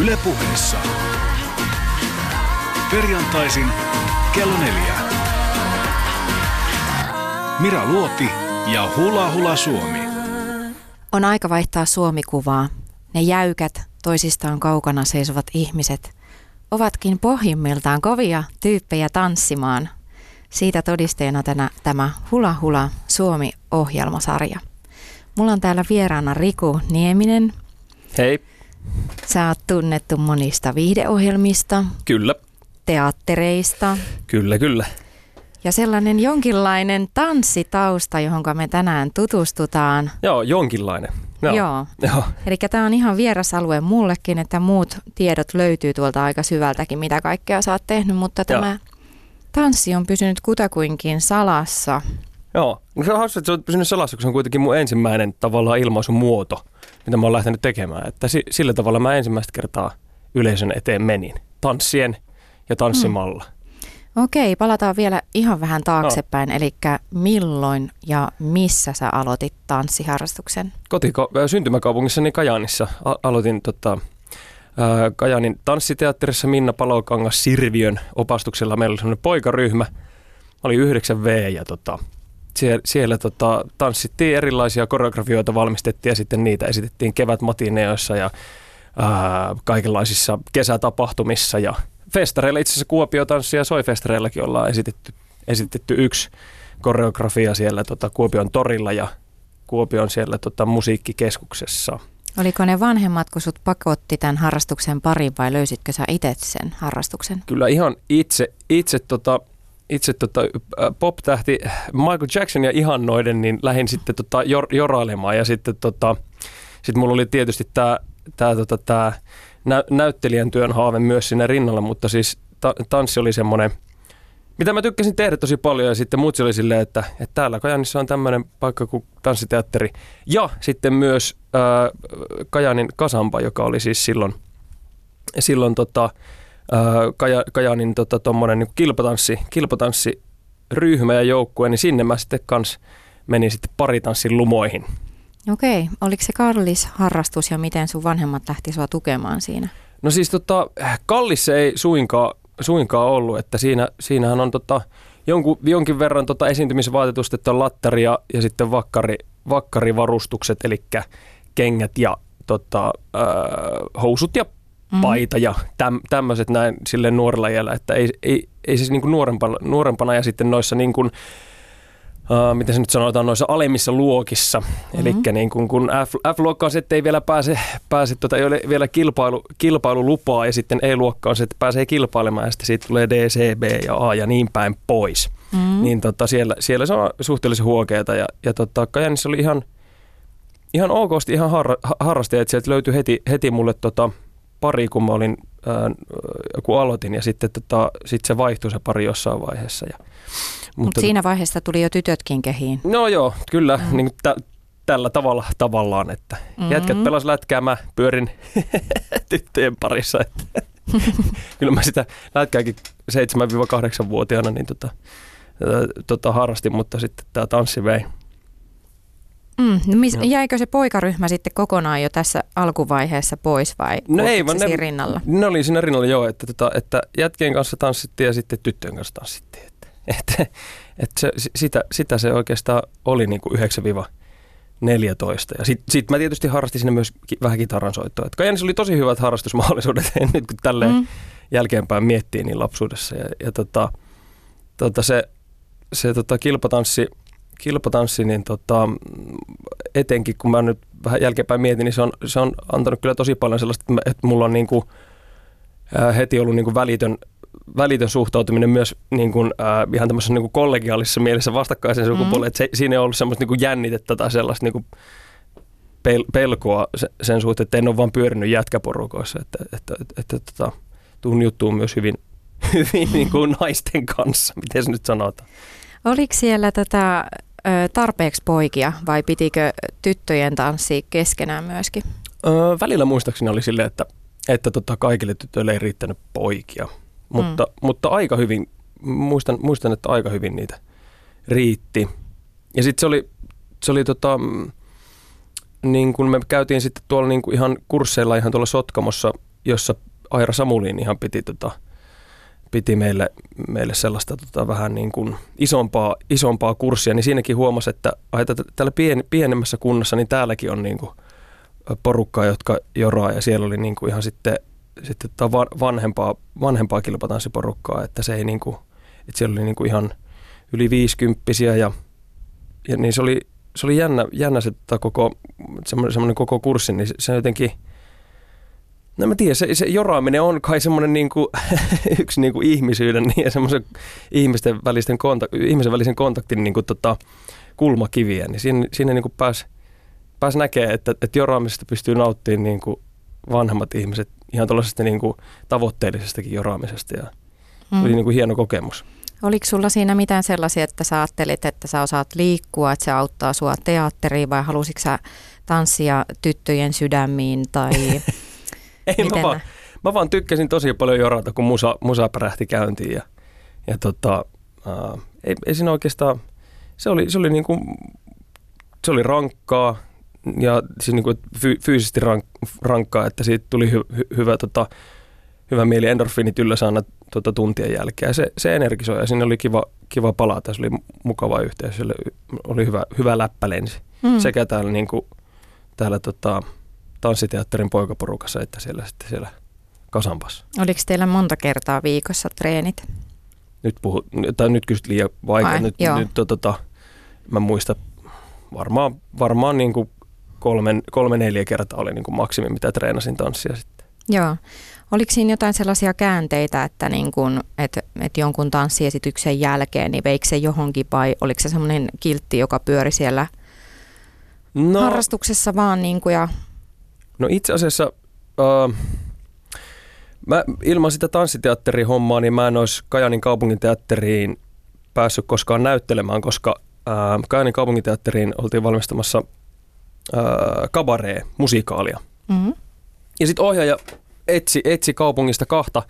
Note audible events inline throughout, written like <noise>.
Ylepuheessa perjantaisin kello neljä. Mira Luoti ja Hula Hula Suomi. On aika vaihtaa Suomikuvaa. Ne jäykät, toisistaan kaukana seisovat ihmiset ovatkin pohjimmiltaan kovia tyyppejä tanssimaan. Siitä todisteena tänä, tämä Hula Hula Suomi-ohjelmasarja. Mulla on täällä vieraana Riku Nieminen. Hei. Sä oot tunnettu monista viihdeohjelmista. Kyllä. Teattereista. Kyllä, kyllä. Ja sellainen jonkinlainen tanssitausta, johon me tänään tutustutaan. Joo, jonkinlainen. Joo. Joo. Joo. Eli tämä on ihan vieras alue mullekin, että muut tiedot löytyy tuolta aika syvältäkin, mitä kaikkea sä oot tehnyt, mutta tämä Joo. tanssi on pysynyt kutakuinkin salassa. Joo, no se on hauska, että se on pysynyt salassa, kun se on kuitenkin mun ensimmäinen tavallaan ilmaisumuoto, mitä mä oon lähtenyt tekemään. Että sillä tavalla mä ensimmäistä kertaa yleisön eteen menin, tanssien ja tanssimalla. Hmm. Okei, palataan vielä ihan vähän taaksepäin. No. Eli milloin ja missä sä aloitit tanssiharrastuksen? Kotiko- syntymäkaupungissani Kajaanissa a- aloitin tota, ää, Kajaanin tanssiteatterissa Minna Palokangas Sirviön opastuksella. Meillä oli semmoinen poikaryhmä, oli 9V ja tota, siellä, siellä tota, tanssittiin erilaisia koreografioita, valmistettiin ja sitten niitä esitettiin kevätmatineoissa ja ää, kaikenlaisissa kesätapahtumissa ja – festareilla, itse asiassa Kuopio-tanssia ja soifestareillakin ollaan esitetty, esitetty yksi koreografia siellä tota, Kuopion torilla ja Kuopion siellä tota, musiikkikeskuksessa. Oliko ne vanhemmat, kun sut pakotti tämän harrastuksen pariin vai löysitkö sä itse sen harrastuksen? Kyllä ihan itse, itse, tota, itse tota, pop-tähti Michael Jackson ja ihannoiden, niin lähdin sitten tota, jor, jorailemaan ja sitten tota, sit mulla oli tietysti tämä tää, tota, tää nä- näyttelijän työn haave myös siinä rinnalla, mutta siis ta- tanssi oli semmoinen, mitä mä tykkäsin tehdä tosi paljon ja sitten muut oli silleen, että, että täällä Kajanissa on tämmöinen paikka kuin tanssiteatteri. Ja sitten myös ää, Kajanin Kasampa, joka oli siis silloin, silloin tota, Kaja, Kajanin tota, tommonen, niin kilpatanssi, kilpatanssiryhmä ja joukkue, niin sinne mä sitten kans menin sitten paritanssin lumoihin. Okei. Oliko se kallis harrastus ja miten sun vanhemmat lähti sua tukemaan siinä? No siis tota, kallis se ei suinkaan, suinkaan ollut, että siinä, siinähän on tota, jonkun, jonkin verran tota esiintymisvaatetusta, että on lattari ja, ja sitten vakkari, vakkarivarustukset, eli kengät ja tota, äh, housut ja. Paita ja täm, tämmöiset näin sille nuorella iällä, että ei, ei, ei siis niinku nuorempana, nuorempana ja sitten noissa niin kuin, uh, miten se nyt sanotaan, noissa alemmissa luokissa. Mm-hmm. Eli niin kun, kun F, F-luokka on se, että ei vielä pääse, pääse tuota, ei ole vielä kilpailu, kilpailulupaa ja sitten E-luokka on se, että pääsee kilpailemaan ja sitten siitä tulee D, C, B ja A ja niin päin pois. Mm-hmm. Niin tota, siellä, siellä se on suhteellisen huokeata ja, ja tota, Kajanissa oli ihan, ihan okosti ihan har, harrastajat, että sieltä löytyi heti, heti mulle tota, pari, kun mä olin, ää, kun aloitin ja sitten tota, sit se vaihtui se pari jossain vaiheessa. Ja, mutta Mut siinä vaiheessa tuli jo tytötkin kehiin. No joo, kyllä. Mm. Niin tä, tällä tavalla tavallaan, että mm-hmm. jätkät pelas lätkää, mä pyörin <laughs> tyttöjen parissa. Että <laughs> kyllä mä sitä lätkääkin 7-8-vuotiaana niin tota, tota, harrastin, mutta sitten tämä tanssi vei. Mm, no mis, jäikö se poikaryhmä sitten kokonaan jo tässä alkuvaiheessa pois vai no ei, vaan ne, rinnalla? Ne oli siinä rinnalla joo, että, tota, että jätkien kanssa tanssittiin ja sitten tyttöjen kanssa tanssittiin. Että, <laughs> että se, sitä, sitä se oikeastaan oli niin kuin 9-14. Ja sitten sit mä tietysti harrastin sinne myös ki, vähän kitaran soittoa. Että Kajanis oli tosi hyvät harrastusmahdollisuudet <laughs> nyt kun tälleen mm. jälkeenpäin miettii niin lapsuudessa. Ja, ja tota, tota se, se tota kilpatanssi, kilpatanssi, niin tota, etenkin kun mä nyt vähän jälkeenpäin mietin, niin se on, se on antanut kyllä tosi paljon sellaista, että mulla on niin kuin, heti ollut niin kuin välitön välitön suhtautuminen myös niin kuin, äh, ihan tämmöisessä niin kuin kollegiaalisessa mielessä vastakkaisen sukupuoleen, mm. että se, siinä ei ollut semmoista niin kuin jännitettä tai sellaista niin kuin pel- pelkoa sen suhteen, että en ole vaan pyörinyt jätkäporukoissa, että, että, että, että, että tota, tuun juttuun myös hyvin, <laughs> hyvin niin kuin naisten kanssa, miten se nyt sanotaan. Oliko siellä tätä tarpeeksi poikia vai pitikö tyttöjen tanssia keskenään myöskin? Öö, välillä muistaakseni oli silleen, että, että tota, kaikille tytöille ei riittänyt poikia mutta, mm. mutta aika hyvin, muistan, muistan, että aika hyvin niitä riitti. Ja sitten se oli, se oli tota, mm, niin kun me käytiin sitten tuolla niin kuin ihan kursseilla ihan tuolla Sotkamossa jossa Aira Samulin ihan piti, tota, piti meille, meille sellaista tota, vähän niin kuin isompaa, isompaa kurssia, niin siinäkin huomasi, että ai, täällä pien, pienemmässä kunnassa, niin täälläkin on niin kuin porukkaa, jotka joraa ja siellä oli niin kuin ihan sitten, sitten tota vanhempaa, vanhempaa kilpatanssiporukkaa, että se ei niin kuin, että siellä oli niin kuin ihan yli viisikymppisiä ja, ja niin se oli, se oli jännä, jännä se tota koko, semmoinen, semmoinen koko kurssi, niin se jotenkin, No mä tiedän, se, se joraaminen on kai semmoinen niinku, <laughs> yksi niinku ihmisyyden ja semmoisen ihmisten välisten kontak- ihmisen välisen kontaktin niinku tota, kulmakiviä, niin siinä, siinä niinku pääsi pääs näkee, että, että joraamisesta pystyy nauttimaan niinku vanhemmat ihmiset ihan tuollaisesta niinku tavoitteellisestakin joraamisesta ja mm. oli niinku hieno kokemus. Oliko sulla siinä mitään sellaisia, että sä ajattelit, että sä osaat liikkua, että se auttaa sua teatteriin vai halusitko sä tanssia tyttöjen sydämiin tai <laughs> Ei, mä vaan, mä vaan tykkäsin tosi paljon jorata, kun musa, musa pärähti käyntiin ja, ja tota, ää, ei, ei siinä oikeastaan, se oli, se oli, niinku, se oli rankkaa ja siis niinku fy, fyysisesti rank, rankkaa, että siitä tuli hy, hy, hyvä, tota, hyvä mieli. Endorfiinit ylös aina tota, tuntien jälkeen. Ja se, se energisoi ja sinne oli kiva, kiva palata, se oli mukava yhteys, oli, oli hyvä, hyvä läppälensi mm. sekä täällä, niinku, täällä tota, tanssiteatterin poikaporukassa, että siellä sitten siellä Kasampassa. Oliko teillä monta kertaa viikossa treenit? Nyt, puhu, tai nyt kysyt liian vaikea. Nyt, nyt to, tota, mä muistan varmaan, varmaan niin kuin kolme, kolme, neljä kertaa oli niin kuin maksimi, mitä treenasin tanssia sitten. Joo. Oliko siinä jotain sellaisia käänteitä, että, niin kun, että, että jonkun tanssiesityksen jälkeen, niin veikö se johonkin vai oliko se semmoinen kiltti, joka pyöri siellä no, harrastuksessa vaan niin kuin ja No itse asiassa uh, mä, ilman sitä tanssiteatterihommaa, niin mä en olisi Kajanin kaupunginteatteriin päässyt koskaan näyttelemään, koska uh, Kajanin kaupunginteatteriin oltiin valmistamassa uh, kabaree-musikaalia. Mm-hmm. Ja sitten ohjaaja etsi, etsi kaupungista kahta,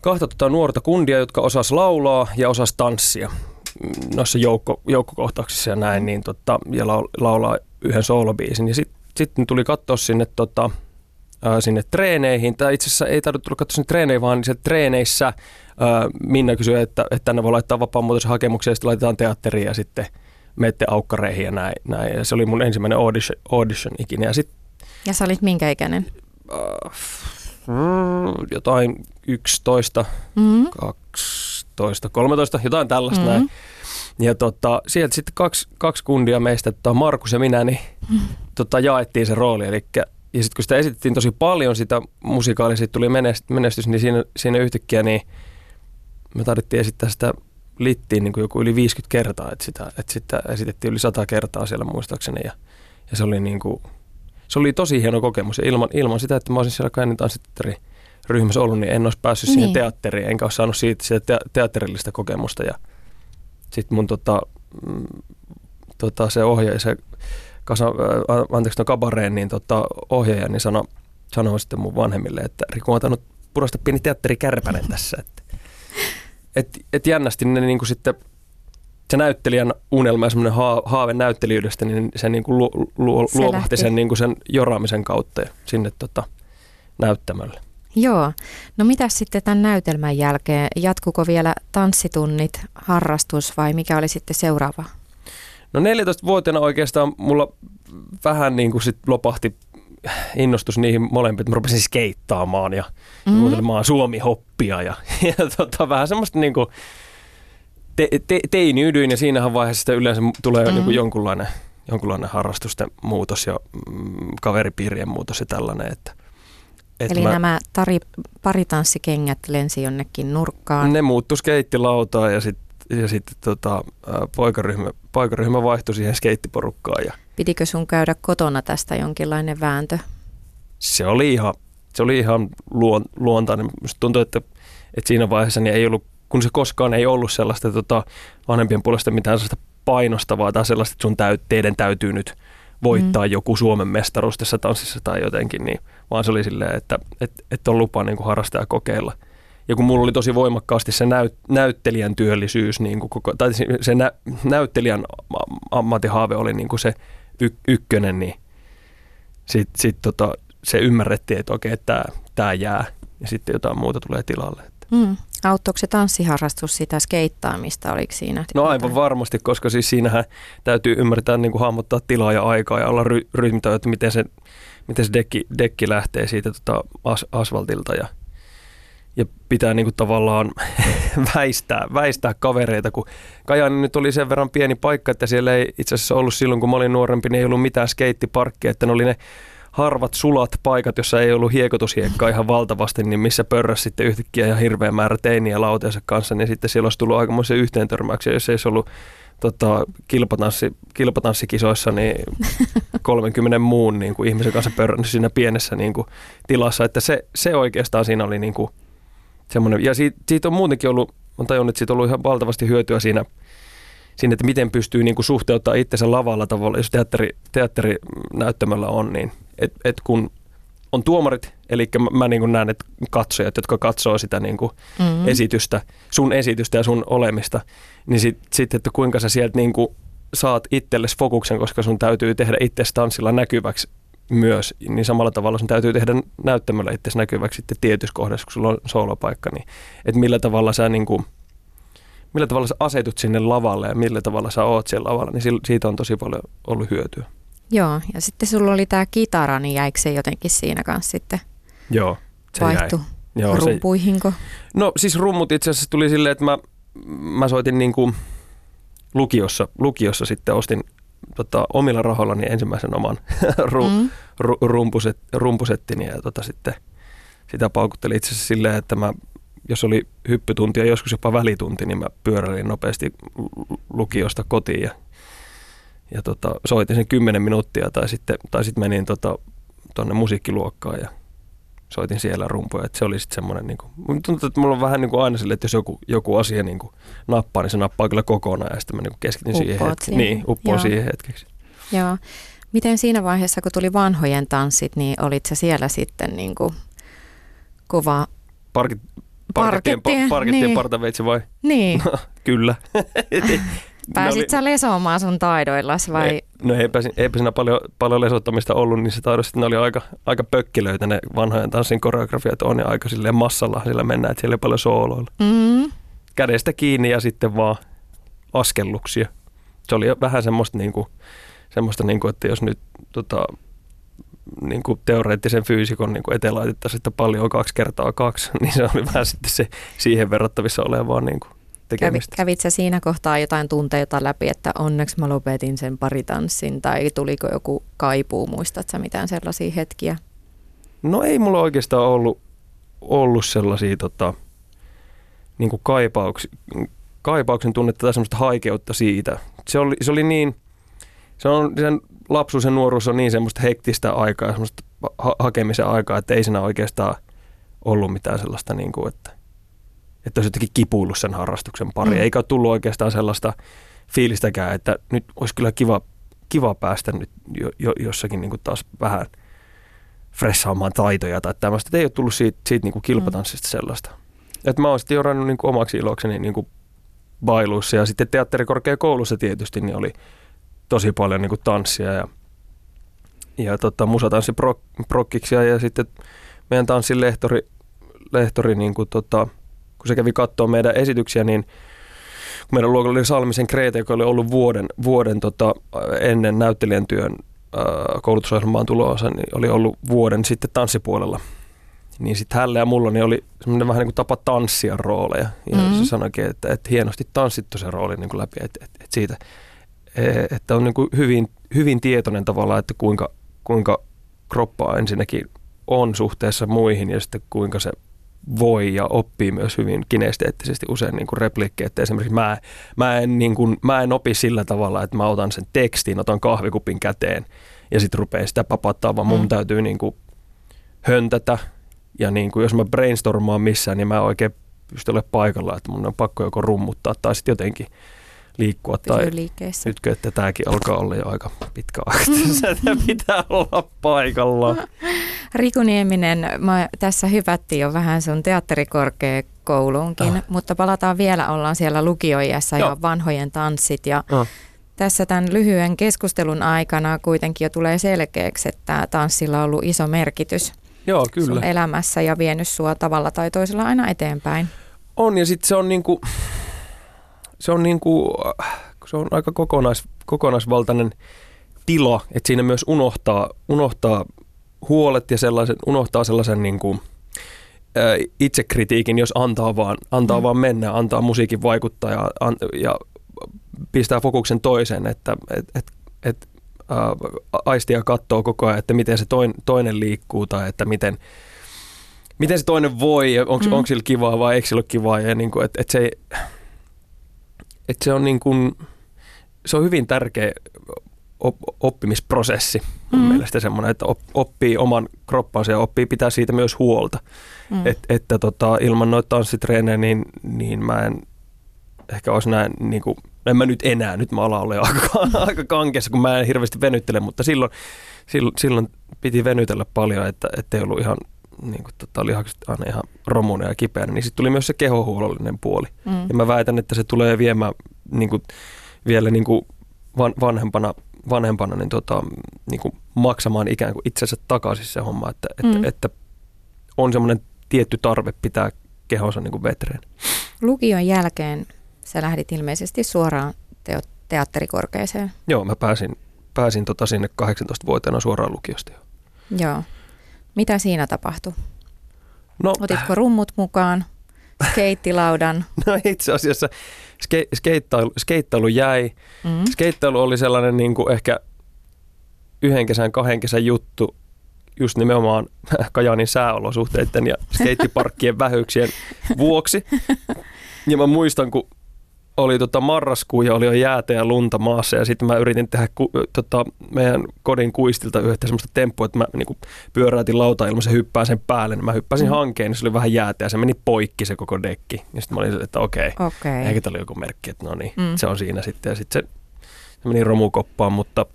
kahta tota nuorta kundia, jotka osas laulaa ja osas tanssia noissa joukko, joukkokohtauksissa ja näin, niin tota, ja laulaa yhden soolobiisin. Ja sitten sitten tuli katsoa sinne, tota, ää, sinne treeneihin, tai itse asiassa ei tarvitse tulla katsoa sinne treeneihin, vaan se treeneissä ää, Minna kysyi, että, että tänne voi laittaa vapaamuutoshakemuksia, ja sitten laitetaan teatteriin ja sitten menette aukkareihin ja näin. näin. Ja se oli mun ensimmäinen audition, audition ikinä. Ja, sit, ja sä olit minkä ikäinen? Äh, jotain 11, mm-hmm. 12, 13, jotain tällaista mm-hmm. näin. Ja tota, sieltä sitten kaksi, kaksi kundia meistä, tota Markus ja minä, niin <laughs> tota, jaettiin se rooli. Elikkä, ja sitten kun sitä esitettiin tosi paljon, sitä musikaalia, siitä tuli menestys, niin siinä, siinä yhtäkkiä niin me tarvittiin esittää sitä littiin niin kuin joku yli 50 kertaa, että sitä, että sitä esitettiin yli 100 kertaa siellä muistaakseni. Ja, ja se oli niin kuin, se oli tosi hieno kokemus. Ja ilman, ilman sitä, että mä olisin siellä Kainin ryhmässä ollut, niin en olisi päässyt niin. siihen teatteriin, enkä olisi saanut siitä sitä teatterillista kokemusta. Ja, sitten mun tota, mm, tota, se ohjaaja, se kasa, anteeksi, no kabareen, niin tota, ohjaaja niin sano, sanoi sitten mun vanhemmille, että Riku on ottanut purasta pieni teatterikärpänen tässä. Että, et, et jännästi ne niin kuin sitten se näyttelijän unelma ja semmoinen haave näyttelijyydestä, niin se niin kuin lu, lu, luovahti sen, niin kuin sen joraamisen kautta sinne tota, näyttämölle. Joo. No mitä sitten tämän näytelmän jälkeen? Jatkuko vielä tanssitunnit, harrastus vai mikä oli sitten seuraava? No 14-vuotiaana oikeastaan mulla vähän niin kuin sit lopahti innostus niihin molempiin. Mä rupesin skeittaamaan ja mm-hmm. Suomi-hoppia ja, <laughs> ja tota, vähän semmoista niin kuin te, te, teiniydyin ja siinähän vaiheessa yleensä tulee mm-hmm. niin kuin jonkunlainen, jonkunlainen harrastusten muutos ja mm, kaveripiirien muutos ja tällainen, että et Eli mä, nämä tari, paritanssikengät lensi jonnekin nurkkaan? Ne muuttu skeittilautaan ja sitten ja sitten tota, poikaryhmä, poikaryhmä vaihtui siihen skeittiporukkaan. Ja Pidikö sun käydä kotona tästä jonkinlainen vääntö? Se oli ihan, se oli ihan luon, luontainen. Musta tuntui, että, että siinä vaiheessa niin ei ollut, kun se koskaan ei ollut sellaista tota, vanhempien puolesta mitään sellaista painostavaa tai sellaista, että sun täyt, teidän täytyy nyt voittaa mm. joku Suomen mestaruus tässä tanssissa tai jotenkin, niin vaan se oli silleen, että, että, että on lupa niin kuin harrastaa ja kokeilla. Ja kun mulla oli tosi voimakkaasti se näyt, näyttelijän työllisyys, niin kuin koko, tai se nä, näyttelijän ammattihaave oli niin kuin se y, ykkönen, niin sitten sit tota, se ymmärrettiin, että okei, että tämä jää ja sitten jotain muuta tulee tilalle. Mm. Auttoiko se tanssiharrastus sitä skeittaamista, oliko siinä? No aivan varmasti, koska siis siinähän täytyy ymmärtää niin kuin hahmottaa tilaa ja aikaa ja olla ry- rytmitä, että miten se, miten se dekki, dekki lähtee siitä tota as- asfaltilta ja, ja pitää niin kuin tavallaan <laughs> väistää, väistää kavereita, kun Kajaani nyt oli sen verran pieni paikka, että siellä ei itse asiassa ollut silloin, kun mä olin nuorempi, niin ei ollut mitään skeittiparkkia, että ne oli ne harvat sulat paikat, jossa ei ollut hiekotushiekkaa ihan valtavasti, niin missä pörräs sitten yhtäkkiä ihan hirveä määrä teiniä lautensa kanssa, niin sitten siellä olisi tullut aikamoisen yhteentörmäyksiä, jos ei se ollut tota, kilpatanssi, kilpatanssikisoissa niin <laughs> 30 muun niin kuin ihmisen kanssa pörrännyt siinä pienessä niin kuin, tilassa, että se, se oikeastaan siinä oli niin kuin, semmoinen, ja siitä, siitä on muutenkin ollut, on tajunnut, että siitä on ollut ihan valtavasti hyötyä siinä, siinä että miten pystyy niin kuin suhteuttaa itsensä lavalla tavalla, jos teatteri, teatterinäyttämöllä on, niin että et kun on tuomarit, eli mä, mä niin näen, että katsojat, jotka katsoo sitä niin kuin mm-hmm. esitystä, sun esitystä ja sun olemista, niin sitten, sit, että kuinka sä sieltä niin kuin saat itsellesi fokuksen, koska sun täytyy tehdä itse tanssilla näkyväksi myös, niin samalla tavalla sun täytyy tehdä näyttämällä itse näkyväksi sitten tietyssä kohdassa, kun sulla on soolopaikka, niin että millä tavalla sä niin kuin, millä tavalla sä asetut sinne lavalle ja millä tavalla sä oot siellä lavalla, niin siitä on tosi paljon ollut hyötyä. Joo, ja sitten sulla oli tämä kitara, niin jäikö se jotenkin siinä kanssa sitten Joo, se vaihtu jäi. Joo, rumpuihinko? Se, no siis rummut itse asiassa tuli silleen, että mä, mä soitin niin kuin lukiossa, lukiossa sitten ostin tota, omilla rahoillani ensimmäisen oman <laughs> ru, mm. ru, rumpuset, rumpusettini ja tota, sitten sitä paukuttelin itse asiassa silleen, että mä, jos oli hyppytunti ja joskus jopa välitunti, niin mä pyöräilin nopeasti lukiosta kotiin ja ja tota, soitin sen 10 minuuttia tai sitten, tai sitten menin tota, tuonne musiikkiluokkaan ja soitin siellä rumpuja. Että se oli sitten semmoinen, niin kuin, tuntuu, että mulla on vähän niin kuin aina sille, että jos joku, joku asia niin kuin nappaa, niin se nappaa kyllä kokonaan ja sitten mä niin keskityn siihen, hetkeksi. siihen. Niin, uppoon siihen hetkeksi. Joo. Miten siinä vaiheessa, kun tuli vanhojen tanssit, niin olit sä siellä sitten niin kuin kova... Parkit, parkettien, parkettien, parkettien niin. partaveitsi vai? Niin. No, <laughs> kyllä. <laughs> Pääsit oli... sä lesomaan sun taidoillas vai? Ei, no eipä, eipä siinä paljon, paljon lesottamista ollut, niin se taidosti, ne oli aika, aika pökkilöitä ne vanhojen tanssin koreografiat on ja aika silleen massalla sillä mennään, että siellä ei paljon sooloilla. Mm-hmm. Kädestä kiinni ja sitten vaan askelluksia. Se oli vähän semmoista, niin kuin, semmoista niin kuin, että jos nyt tota, niin kuin teoreettisen fyysikon niin kuin eteen laitettaisiin, että paljon on kaksi kertaa kaksi, <laughs> niin se oli vähän sitten se siihen verrattavissa olevaa niin kuin tekemistä. Kävit sä siinä kohtaa jotain tunteita läpi, että onneksi mä lopetin sen paritanssin tai tuliko joku kaipuu, muistatko mitään sellaisia hetkiä? No ei mulla oikeastaan ollut, ollut sellaisia tota, niin kuin kaipauksi, kaipauksen tunnetta tai semmoista haikeutta siitä. Se oli, se oli niin, se on, sen lapsuus ja nuoruus on niin semmoista hektistä aikaa, semmoista ha- hakemisen aikaa, että ei siinä oikeastaan ollut mitään sellaista, niin kuin, että että olisi jotenkin kipuillut sen harrastuksen pari. Mm. Eikä ole tullut oikeastaan sellaista fiilistäkään, että nyt olisi kyllä kiva, kiva päästä nyt jo, jo, jossakin niin kuin taas vähän fressaamaan taitoja tai tämmöistä. Että ei ole tullut siitä, siitä niin kuin kilpatanssista mm. sellaista. Että mä oon sitten jorannut niin kuin omaksi ilokseni niin kuin bailuissa ja sitten teatterikorkeakoulussa tietysti niin oli tosi paljon niin kuin tanssia ja, ja tota, musatanssi prok, prokkiksia ja sitten meidän tanssin lehtori, lehtori niin kuin tota, kun se kävi katsoa meidän esityksiä, niin kun meidän luokalla oli Salmisen Kreeta, joka oli ollut vuoden, vuoden tota, ennen näyttelijän työn koulutusohjelmaan tuloa, niin oli ollut vuoden sitten tanssipuolella. Niin sitten hänellä ja mulla niin oli semmoinen vähän niin kuin tapa tanssia rooleja. Ja mm-hmm. se sanoikin, että, että hienosti tanssittu se rooli niin kuin läpi, että, että, että siitä, e, että on niin kuin hyvin, hyvin tietoinen tavalla, että kuinka, kuinka kroppaa ensinnäkin on suhteessa muihin ja sitten kuinka se voi ja oppii myös hyvin kinesteettisesti usein niin replikkejä. Että esimerkiksi mä, mä, en, niin kuin, mä en opi sillä tavalla, että mä otan sen tekstin, otan kahvikupin käteen ja sitten rupean sitä papattaa, vaan mun mm. täytyy niin kuin höntätä. Ja niin kuin, jos mä brainstormaan missään, niin mä oikein pysty olemaan paikalla, että mun on pakko joko rummuttaa tai sitten jotenkin liikkua. Tai liikkeessä. Nytkö, että tämäkin alkaa olla jo aika pitkä aika. Mm. <laughs> pitää olla paikalla. <laughs> Riku Nieminen, mä, tässä hypättiin jo vähän sun teatterikorkeakouluunkin, ah. mutta palataan vielä, ollaan siellä lukioijassa ja vanhojen tanssit ja ah. Tässä tämän lyhyen keskustelun aikana kuitenkin jo tulee selkeäksi, että tanssilla on ollut iso merkitys Joo, kyllä. sun elämässä ja vienyt sua tavalla tai toisella aina eteenpäin. On ja sitten se on niinku, se on niinku, se on aika kokonais, kokonaisvaltainen tila, että siinä myös unohtaa, unohtaa huolet ja sellaisen, unohtaa sellaisen niinku, ää, itsekritiikin, jos antaa vaan, antaa Mm. vaan mennä, antaa musiikin vaikuttaa ja, an, ja pistää fokuksen toiseen, että et, et, et, ää, aistia katsoo koko ajan, että miten se toin, toinen liikkuu tai että miten, miten se toinen voi ja onko Mm. sillä kivaa vai eikö sillä ole kivaa ja niin kuin, että, että se, ei- että se on niin kuin, se on hyvin tärkeä op, oppimisprosessi mun Mm. mielestä semmoinen, että op, oppii oman kroppansa ja oppii pitää siitä myös huolta. Mm. Et, että tota, ilman noita tanssitreenejä, niin, niin mä en ehkä olisi näin, niin kuin, en mä nyt enää, nyt mä alan olla jo aika, <laughs> aika kankeassa, kun mä en hirveästi venyttele, mutta silloin, silloin, silloin piti venytellä paljon, että ei ollut ihan, niin kuin, tota, lihakset aina ihan romuneja ja kipeänä, niin sitten tuli myös se kehohuollollinen puoli. Mm. Ja mä väitän, että se tulee viemään niin kuin, vielä niin kuin van, vanhempana, vanhempana niin tota, niin kuin maksamaan ikään kuin itsensä takaisin se homma, että, että, Mm. että on semmoinen tietty tarve pitää kehonsa niin kuin vetreen. Lukion jälkeen sä lähdit ilmeisesti suoraan teo- teatterikorkeeseen. Joo, mä pääsin, pääsin tota sinne 18-vuotiaana suoraan lukiosta. jo. Joo. Mitä siinä tapahtui? No, Otitko rummut mukaan? Skeittilaudan? <laughs> no itse asiassa ske, skeittailu, skeittailu jäi. Mm. Skeittailu oli sellainen niin kuin ehkä yhden kesän, kahden kesän juttu just nimenomaan <laughs> Kajaanin sääolosuhteiden ja <laughs> skeittiparkkien vähyyksien vuoksi. Ja mä muistan, kun oli tota marraskuu ja oli jo jäätä ja lunta maassa ja sitten mä yritin tehdä ku, tota, meidän kodin kuistilta yhtä semmoista temppua, että mä niinku pyöräytin lautailmassa ja hyppään sen päälle. Niin mä hyppäsin Mm. hankeen, niin se oli vähän jäätä ja se meni poikki se koko dekki. Ja sitten mä olin, että okei, okay. ehkä tämä oli joku merkki, että no niin, Mm. se on siinä sitten. Ja sitten se, se meni romukoppaan, mutta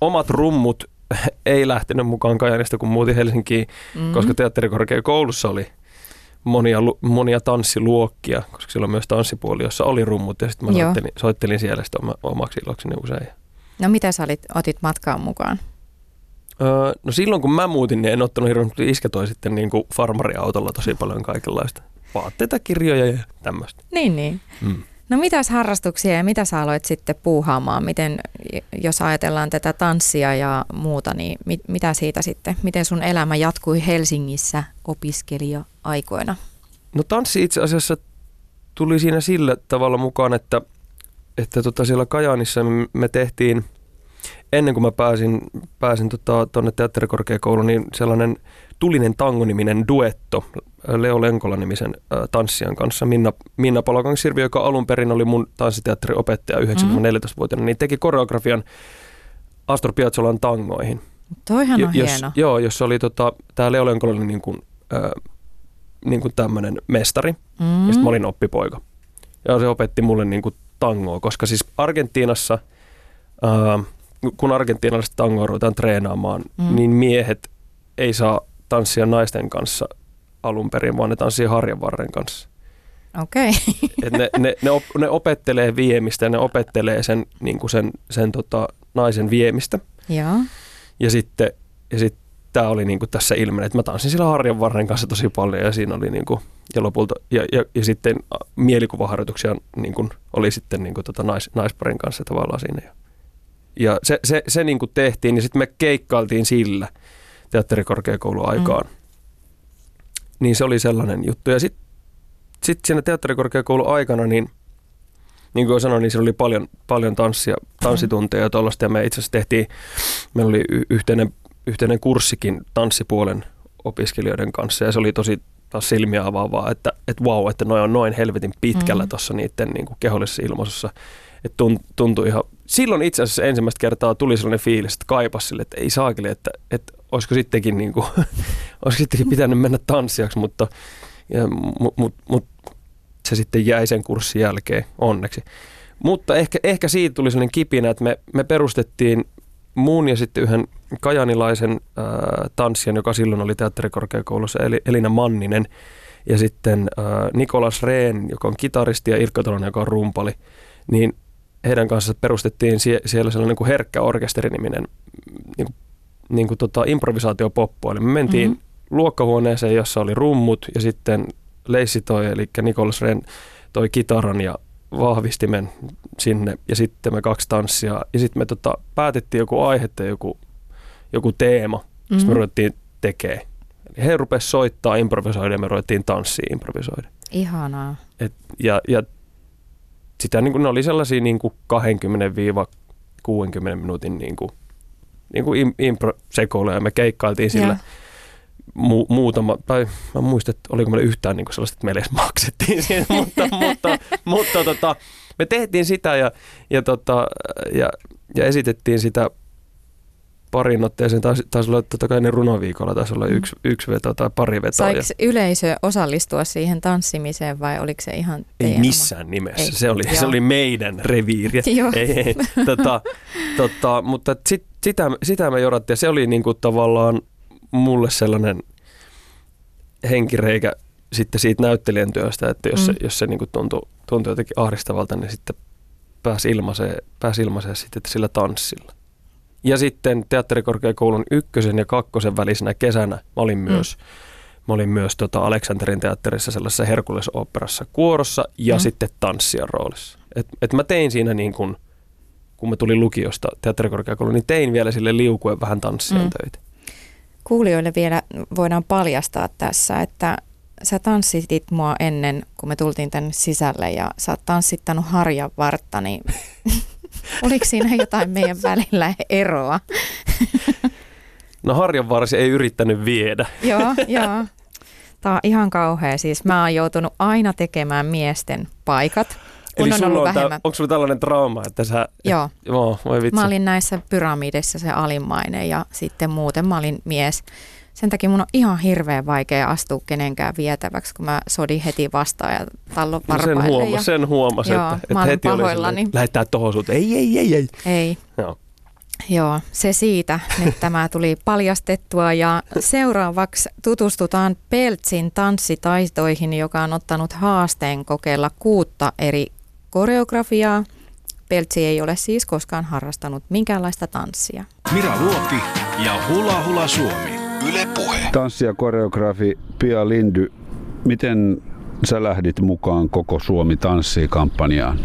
omat rummut <laughs> ei lähtenyt mukaan Kajanista, kun muutin Helsinkiin, mm. koska teatterikorkeakoulussa oli monia, monia tanssiluokkia, koska siellä on myös tanssipuoli, jossa oli rummut ja sitten mä Joo. soittelin, soittelin siellä sitä oma, omaksi ilokseni usein. No mitä sä olit, otit matkaan mukaan? Öö, no silloin kun mä muutin, niin en ottanut hirveästi iskä toi sitten niin kuin farmariautolla tosi paljon kaikenlaista. Vaatteita, kirjoja ja tämmöistä. Niin, niin. Mm. No mitäs harrastuksia ja mitä sä aloit sitten puuhaamaan? Miten, jos ajatellaan tätä tanssia ja muuta, niin mit, mitä siitä sitten? Miten sun elämä jatkui Helsingissä opiskelija-aikoina? No tanssi itse asiassa tuli siinä sillä tavalla mukaan, että, että tota siellä Kajaanissa me, tehtiin, ennen kuin mä pääsin, pääsin tuonne tota, teatterikorkeakouluun, niin sellainen Tulinen tango-niminen duetto Leo Lenkola-nimisen ä, tanssijan kanssa, Minna, Minna Palokangsirvi, joka alun perin oli mun tanssiteatteriopettaja 9-14-vuotiaana, niin teki koreografian Astor Piazzolan tangoihin. Toihan on jos, hieno. Joo, jos oli tota, tämä Leo Lenkola oli niin kuin, äh, niin kuin tämmöinen mestari, Mm. ja sitten mä olin oppipoika. Ja se opetti mulle niin kuin tangoa, koska siis Argentiinassa, ää, kun argentiinalaiset tangoa ruvetaan treenaamaan, Mm. mm. niin miehet ei saa tanssia naisten kanssa alun perin, vaan ne tanssii harjanvarren kanssa. Okei. Okay. Et ne, ne, ne, op, ne opettelee viemistä ja ne opettelee sen, niin kuin sen, sen tota, naisen viemistä. Joo. Ja sitten, ja sitten tämä oli niin kuin tässä ilmennyt, että mä tanssin sillä harjanvarren kanssa tosi paljon ja siinä oli niin kuin, ja lopulta, ja, ja, ja sitten mielikuvaharjoituksia niin kuin, oli sitten niin kuin, tota nais, naisparin kanssa tavallaan siinä. Ja, ja se, se, se niin kuin tehtiin, niin sitten me keikkailtiin sillä teatterikorkeakoulun aikaan. Mm. Niin se oli sellainen juttu. Ja sitten sit siinä teatterikorkeakoulun aikana, niin niin kuin sanoin, niin siellä oli paljon, paljon tanssia, tanssitunteja ja tuollaista. Ja me itse asiassa tehtiin, meillä oli yhteinen, yhteinen kurssikin tanssipuolen opiskelijoiden kanssa. Ja se oli tosi taas silmiä avaavaa, että, että vau, että noin on noin helvetin pitkällä Mm. tuossa niiden niin kuin kehollisessa ilmaisussa. Että tunt, tuntui ihan, silloin itse asiassa ensimmäistä kertaa tuli sellainen fiilis, että kaipas sille, että ei saakeli, että, että olisiko sittenkin, niin kuin, <laughs> olisiko sittenkin pitänyt mennä tanssijaksi, mutta ja, mut, mut, mut, se sitten jäi sen kurssin jälkeen onneksi. Mutta ehkä, ehkä siitä tuli sellainen kipinä, että me, me perustettiin muun ja sitten yhden kajanilaisen äh, tanssijan, joka silloin oli teatterikorkeakoulussa, eli Elina Manninen, ja sitten äh, Nikolas Rehn, joka on kitaristi, ja Ilkka Tolonen, joka on rumpali, niin heidän kanssa perustettiin sie, siellä sellainen kuin herkkä orkesteriniminen niin kuin, niin kuin tota improvisaatiopoppo, eli me mentiin Mhm. luokkahuoneeseen, jossa oli rummut ja sitten Leissi toi, eli Nikolas Ren toi kitaran ja vahvistimen sinne ja sitten me kaksi tanssia ja sitten me tota, päätettiin joku aihe tai joku, joku teema, mm-hmm. sitten me ruvettiin tekemään. Eli he rupesivat soittaa, improvisoida ja me ruvettiin tanssia improvisoida. Ihanaa. Et, ja, ja sitä niin kuin, ne oli sellaisia niin kuin 20-60 minuutin niin kuin, niin kuin impro ja me keikkailtiin sillä. Mu- muutama, tai mä muistan, että oliko meillä yhtään niin sellaista, että meille edes maksettiin siihen, <laughs> mutta, mutta, mutta tota, me tehtiin sitä ja, ja, tota, ja, ja esitettiin sitä parin otteeseen. Taisi, taisi olla totta kai ne runoviikolla, taisi olla yksi, mm. yksi veto tai pari vetoa. Saiko yleisö osallistua siihen tanssimiseen vai oliko se ihan Ei missään nimessä. Ei. Se, oli, se oli meidän reviiri. <laughs> ei, ei. Tota, tota, mutta sit, sitä, sitä me jorattiin se oli niinku tavallaan mulle sellainen henkireikä sitten siitä näyttelijän työstä, että jos mm. se, jos se niin tuntui, tuntui jotenkin ahdistavalta, niin sitten pääsi ilmaiseen, pääsi ilmaiseen sitten sillä tanssilla. Ja sitten teatterikorkeakoulun ykkösen ja kakkosen välisenä kesänä mä olin mm. myös, mm. mä olin myös tota Aleksanterin teatterissa sellaisessa Herkulesoopperassa kuorossa ja mm. sitten tanssijan roolissa. Et, et mä tein siinä niin kuin, kun mä tulin lukiosta teatterikorkeakouluun, niin tein vielä sille liukuen vähän tanssijan mm. töitä. Kuulijoille vielä voidaan paljastaa tässä, että sä tanssitit mua ennen, kun me tultiin tänne sisälle ja sä oot tanssittanut harjan vartta, niin <laughs> oliko siinä jotain meidän välillä eroa? no harjan varsi ei yrittänyt viedä. joo, joo. Tämä on ihan kauhea. Siis mä oon joutunut aina tekemään miesten paikat. Eli on ollut on vähemmän. onko sulla tällainen trauma, että sä... Joo. Et, joo voi vitsi. Mä olin näissä pyramideissa se alimmainen ja sitten muuten mä olin mies. Sen takia mun on ihan hirveän vaikea astua kenenkään vietäväksi, kun mä sodin heti vastaan ja tallon no sen huomasi, ja... sen huomasi, joo, että, että heti pahoillani. oli lähettää tohon suuntaan. Ei, ei, ei, ei. Ei. Joo. Joo, se siitä. Nyt tämä tuli paljastettua ja seuraavaksi tutustutaan Peltsin tanssitaitoihin, joka on ottanut haasteen kokeilla kuutta eri koreografiaa. Peltsi ei ole siis koskaan harrastanut minkäänlaista tanssia. Mira Luoti ja Hula Hula Suomi. Yle Puhe. Tanssi ja koreografi Pia Lindy, miten sä lähdit mukaan koko Suomi tanssii kampanjaan?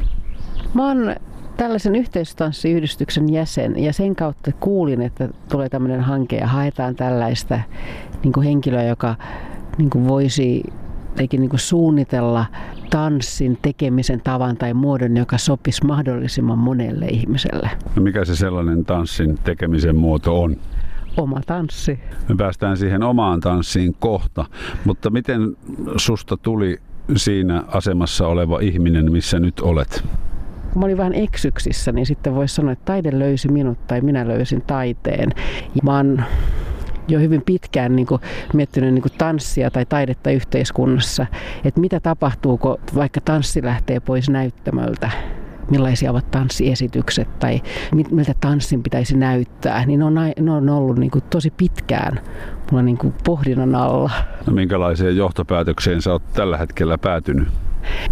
Mä oon tällaisen yhteistanssiyhdistyksen jäsen ja sen kautta kuulin, että tulee tämmöinen hanke ja haetaan tällaista niin henkilöä, joka niin voisi eikin niin suunnitella tanssin tekemisen tavan tai muodon, joka sopisi mahdollisimman monelle ihmiselle. No mikä se sellainen tanssin tekemisen muoto on? Oma tanssi. Me päästään siihen omaan tanssiin kohta, mutta miten susta tuli siinä asemassa oleva ihminen, missä nyt olet? kun mä olin vähän eksyksissä, niin sitten voisi sanoa, että taide löysi minut tai minä löysin taiteen. Mä oon jo hyvin pitkään niin kuin miettinyt niin kuin tanssia tai taidetta yhteiskunnassa, että mitä tapahtuu, kun vaikka tanssi lähtee pois näyttämöltä millaisia ovat tanssiesitykset tai miltä tanssin pitäisi näyttää, niin ne on, ne on ollut niin kuin tosi pitkään mulla niin kuin pohdinnan alla. No minkälaiseen johtopäätökseen sä oot tällä hetkellä päätynyt?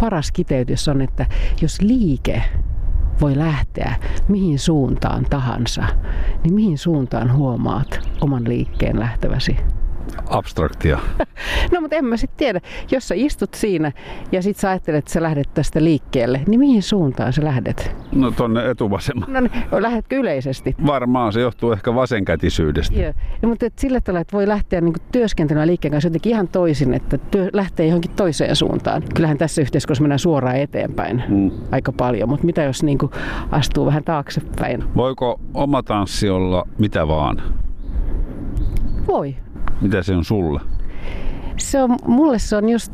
Paras kiteytys on, että jos liike voi lähteä mihin suuntaan tahansa, niin mihin suuntaan huomaat oman liikkeen lähteväsi? Abstraktia. <laughs> no mutta en mä sitten tiedä. Jos sä istut siinä ja sit sä ajattelet, että sä lähdet tästä liikkeelle, niin mihin suuntaan sä lähdet? No tonne etuvasemmalle. No niin, lähdetkö yleisesti? Varmaan, se johtuu ehkä vasenkätisyydestä. Joo, no, mutta et sillä tavalla, että voi lähteä niin työskentelemään liikkeen kanssa jotenkin ihan toisin, että työ lähtee johonkin toiseen suuntaan. Kyllähän tässä yhteiskunnassa mennään suoraan eteenpäin mm. aika paljon, mutta mitä jos niin astuu vähän taaksepäin? Voiko oma tanssi olla mitä vaan? Voi. Mitä se on sulle? Se on, mulle se on just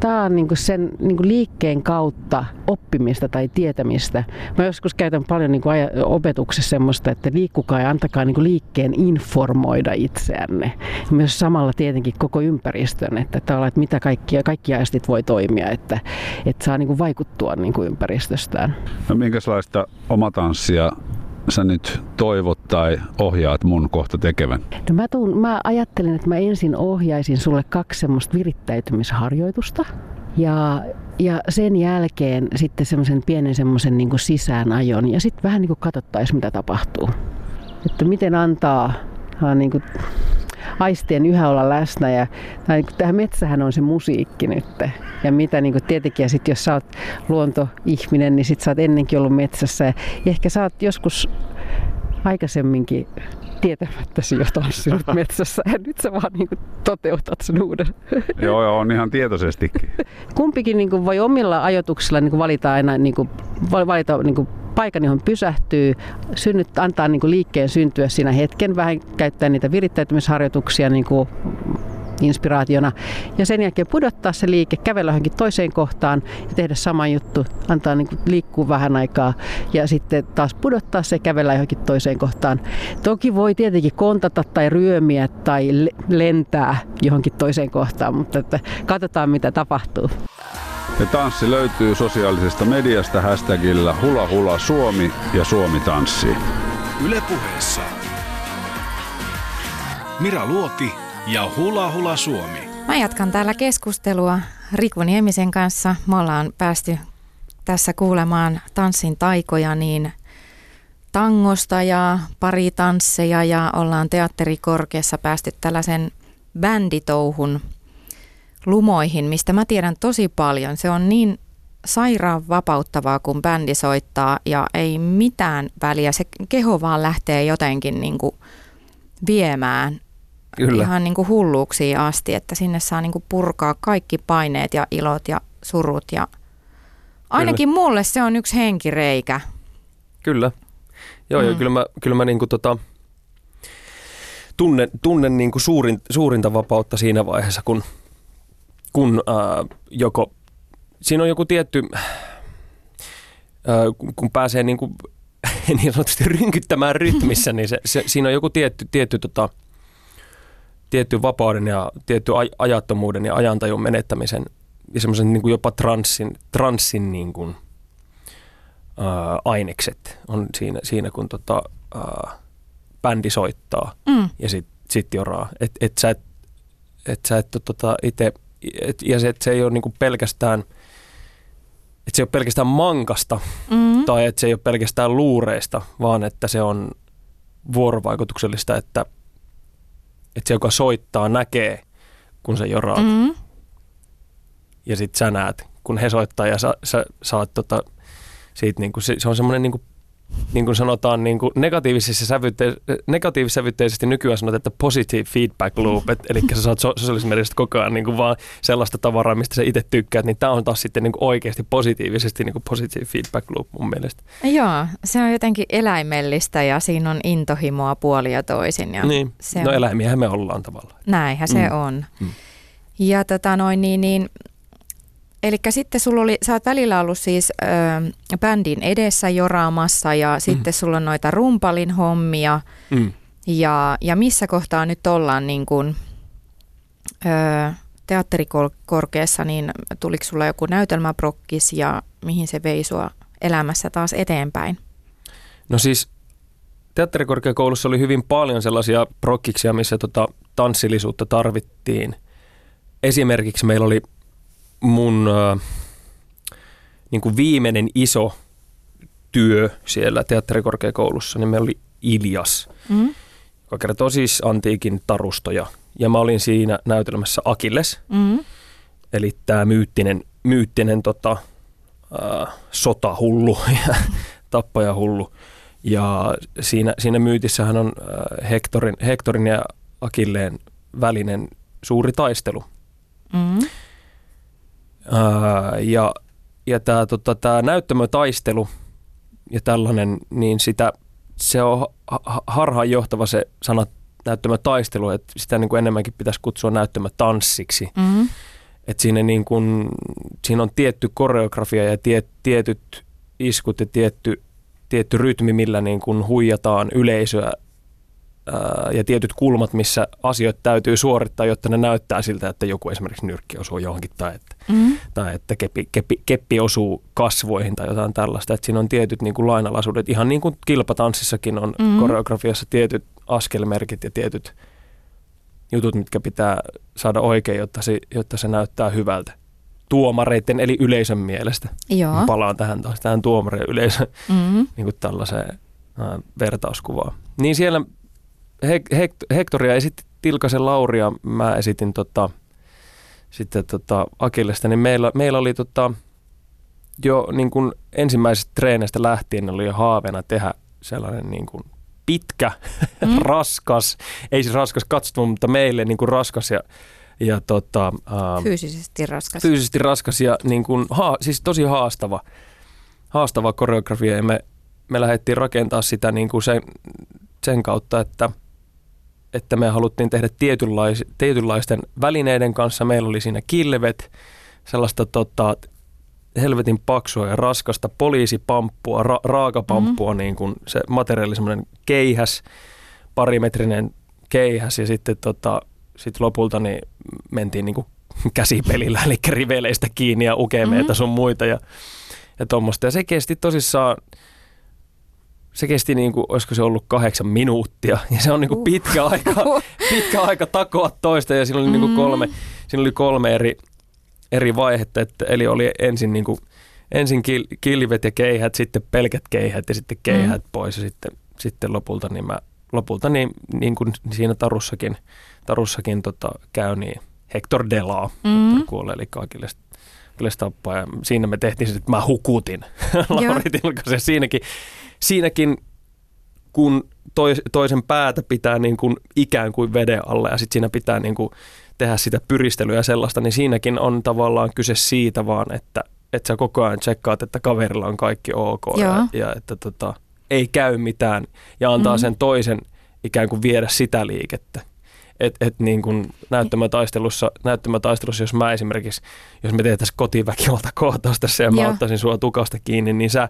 tämä on niinku sen niinku liikkeen kautta oppimista tai tietämistä. Mä joskus käytän paljon niinku opetuksessa semmoista, että liikkukaa ja antakaa niinku liikkeen informoida itseänne. Myös samalla tietenkin koko ympäristön, että, tavallaan, että mitä kaikkia, kaikki aistit voi toimia, että, että saa niinku vaikuttua niinku ympäristöstään. No minkälaista omatanssia sä nyt toivot tai ohjaat mun kohta tekevän? No mä, tuun, mä ajattelin, että mä ensin ohjaisin sulle kaksi semmoista virittäytymisharjoitusta. Ja, ja sen jälkeen sitten semmoisen pienen semmoisen niin sisäänajon ja sitten vähän niin kuin katsottaisiin, mitä tapahtuu. Että miten antaa, niin kuin, aistien yhä olla läsnä. Ja tai, niin tähän metsähän on se musiikki nyt. Ja mitä niin kuin tietenkin, ja sit jos sä oot luontoihminen, niin sit sä oot ennenkin ollut metsässä. Ja ehkä sä oot joskus aikaisemminkin tietämättäsi jo tanssinut <laughs> metsässä ja nyt sä vaan niin kuin toteutat sen uuden. <laughs> Joo, joo, on ihan tietoisestikin. Kumpikin niin kuin voi omilla ajoituksilla niin kuin valita aina niin kuin, valita niin kuin paikan, johon pysähtyy, synnyt, antaa niin kuin liikkeen syntyä siinä hetken, vähän käyttää niitä virittäytymisharjoituksia niin kuin inspiraationa. Ja sen jälkeen pudottaa se liike, kävellä johonkin toiseen kohtaan ja tehdä sama juttu, antaa niin kuin liikkua vähän aikaa ja sitten taas pudottaa se, kävellä johonkin toiseen kohtaan. Toki voi tietenkin kontata tai ryömiä tai lentää johonkin toiseen kohtaan, mutta että katsotaan mitä tapahtuu. Ja tanssi löytyy sosiaalisesta mediasta hashtagillä hula hula Suomi ja Suomi tanssii. Ylepuheessa Mira Luoti ja Hula Hula Suomi. Mä jatkan täällä keskustelua Riku Niemisen kanssa. Me ollaan päästy tässä kuulemaan tanssin taikoja niin tangosta ja pari tansseja ja ollaan teatterikorkeassa päästy tällaisen bänditouhun lumoihin, mistä mä tiedän tosi paljon. Se on niin sairaan vapauttavaa, kun bändi soittaa ja ei mitään väliä. Se keho vaan lähtee jotenkin niin kuin viemään Kyllä. ihan niin kuin hulluuksiin asti, että sinne saa niin kuin purkaa kaikki paineet ja ilot ja surut. Ja ainakin kyllä. mulle se on yksi henkireikä. Kyllä. Joo, mm. ja kyllä mä, kyllä mä niin kuin tota, tunnen, tunnen niin kuin suurin, suurinta vapautta siinä vaiheessa, kun, kun ää, joko, siinä on joku tietty, ää, kun pääsee niin, kuin, <laughs> niin sanotusti rynkyttämään rytmissä, niin se, se, siinä on joku tietty, tietty tota, tietty vapauden ja tietty aj- ajattomuuden ja ajantajun menettämisen ja semmoisen niin jopa transsin, transsin niin kuin, ää, ainekset on siinä, siinä kun tota, ää, bändi soittaa mm. ja sitten sit joraa. Et, et sä et, et sä et tota, itse, et, ja se, et se ei ole niinku pelkästään, että se ei ole pelkästään mankasta mm. tai että se ei ole pelkästään luureista, vaan että se on vuorovaikutuksellista, että että se, joka soittaa, näkee, kun se joraat. Mm-hmm. Ja sitten sä näet, kun he soittaa ja sä, sä saat tota, siitä, niin kuin, se, se on semmoinen niin kuin niin kuin sanotaan niin kuin sävytte- negatiivissävytteisesti nykyään sanotaan, että positive feedback loop, et, eli sä saat sosiaalisessa mediasta koko ajan niin kuin vaan sellaista tavaraa, mistä sä itse tykkäät, niin tämä on taas sitten niin kuin oikeasti positiivisesti niin kuin positive feedback loop mun mielestä. Joo, se on jotenkin eläimellistä ja siinä on intohimoa puoli ja toisin. Ja niin, se no on... eläimiähän me ollaan tavallaan. Näinhän se mm. on. Mm. Ja tota noin, niin, niin Eli sitten sulla oli, sä oot välillä ollut siis ö, bändin edessä joraamassa ja mm. sitten sulla on noita rumpalin hommia. Mm. Ja, ja missä kohtaa nyt ollaan niin kuin, ö, teatterikorkeassa, niin tuliko sulla joku näytelmäprokkis ja mihin se vei sua elämässä taas eteenpäin? No siis teatterikorkeakoulussa oli hyvin paljon sellaisia prokkiksia, missä tota tanssillisuutta tarvittiin. Esimerkiksi meillä oli mun äh, niin kuin viimeinen iso työ siellä teatterikorkeakoulussa, niin meillä oli Ilias, mm. joka kertoo siis antiikin tarustoja. Ja mä olin siinä näytelmässä Akilles, mm. eli tämä myyttinen, myyttinen tota, äh, sotahullu ja <laughs> tappajahullu. Ja siinä, siinä myytissähän on äh, Hektorin, Hektorin ja Akilleen välinen suuri taistelu. Mm. Ää, ja ja tämä tota, tää näyttämötaistelu ja tällainen, niin sitä, se on harhaanjohtava se sana näyttämötaistelu, että sitä niin kuin enemmänkin pitäisi kutsua näyttämötanssiksi. Mm-hmm. Että siinä, niin kuin, siinä on tietty koreografia ja tie, tietyt iskut ja tietty, tietty rytmi, millä niin kuin huijataan yleisöä ja tietyt kulmat, missä asioita täytyy suorittaa, jotta ne näyttää siltä, että joku esimerkiksi nyrkki osuu johonkin tai että, mm. tai että keppi, keppi, keppi osuu kasvoihin tai jotain tällaista. Että siinä on tietyt niin kuin lainalaisuudet, ihan niin kuin kilpatanssissakin on mm. koreografiassa tietyt askelmerkit ja tietyt jutut, mitkä pitää saada oikein, jotta se, jotta se näyttää hyvältä tuomareiden eli yleisön mielestä. Joo. Palaan tähän taas, tähän tuomareen yleisön mm-hmm. <laughs> niin kuin tällaiseen äh, vertauskuvaan. Niin siellä Hek- Hek- Hektoria esitti Tilkasen Lauria, mä esitin tota, sitten tota Akillesta, niin meillä, meillä oli tota, jo niin kuin ensimmäisestä treeneistä lähtien oli jo haaveena tehdä sellainen niin kuin pitkä, <laughs> mm. raskas, ei siis raskas katsottava, mutta meille niin kuin raskas ja, ja tota, ää, fyysisesti raskas. Fyysisesti raskas ja niin kuin, ha, siis tosi haastava, haastava koreografia ja me, me lähdettiin rakentaa sitä niin kuin sen, sen kautta, että, että me haluttiin tehdä tietynlais, tietynlaisten välineiden kanssa. Meillä oli siinä kilvet, sellaista tota, helvetin paksua ja raskasta poliisipamppua, ra- raakapamppua, mm. niin kuin se materiaali semmoinen keihäs, parimetrinen keihäs ja sitten tota, sit lopulta niin mentiin niin kuin <laughs> käsipelillä, eli riveleistä kiinni ja ukemeita mm-hmm. sun muita ja, ja tuommoista. Ja se kesti tosissaan, se kesti niin kuin, olisiko se ollut kahdeksan minuuttia ja se on niin kuin pitkä, uh. aika, <laughs> pitkä aika takoa toista ja siinä oli, niin kuin mm. kolme, siinä oli kolme eri, eri vaihetta, että, eli oli ensin, niin kuin, ensin kil, kilvet ja keihät, sitten pelkät keihät ja sitten keihät mm. pois ja sitten, sitten lopulta, niin mä, lopulta niin, niin kuin siinä tarussakin, tarussakin tota, käy, niin Hector Delaa, mm. Kuolee, eli kaikille tappaa. Ja siinä me tehtiin se, että mä hukutin <laughs> Lauri Tilkasen. Siinäkin, siinäkin kun tois, toisen päätä pitää niin kuin ikään kuin veden alle ja sitten siinä pitää niin kuin tehdä sitä pyristelyä ja sellaista, niin siinäkin on tavallaan kyse siitä vaan, että, että sä koko ajan tsekkaat, että kaverilla on kaikki ok ja, ja että tota, ei käy mitään ja antaa mm. sen toisen ikään kuin viedä sitä liikettä. Et, et niin kuin näyttämätaistelussa, näyttämätaistelussa, jos mä esimerkiksi, jos me tehtäisiin kotiväkivalta kohtausta ja mä Joo. ottaisin sua tukasta kiinni, niin sä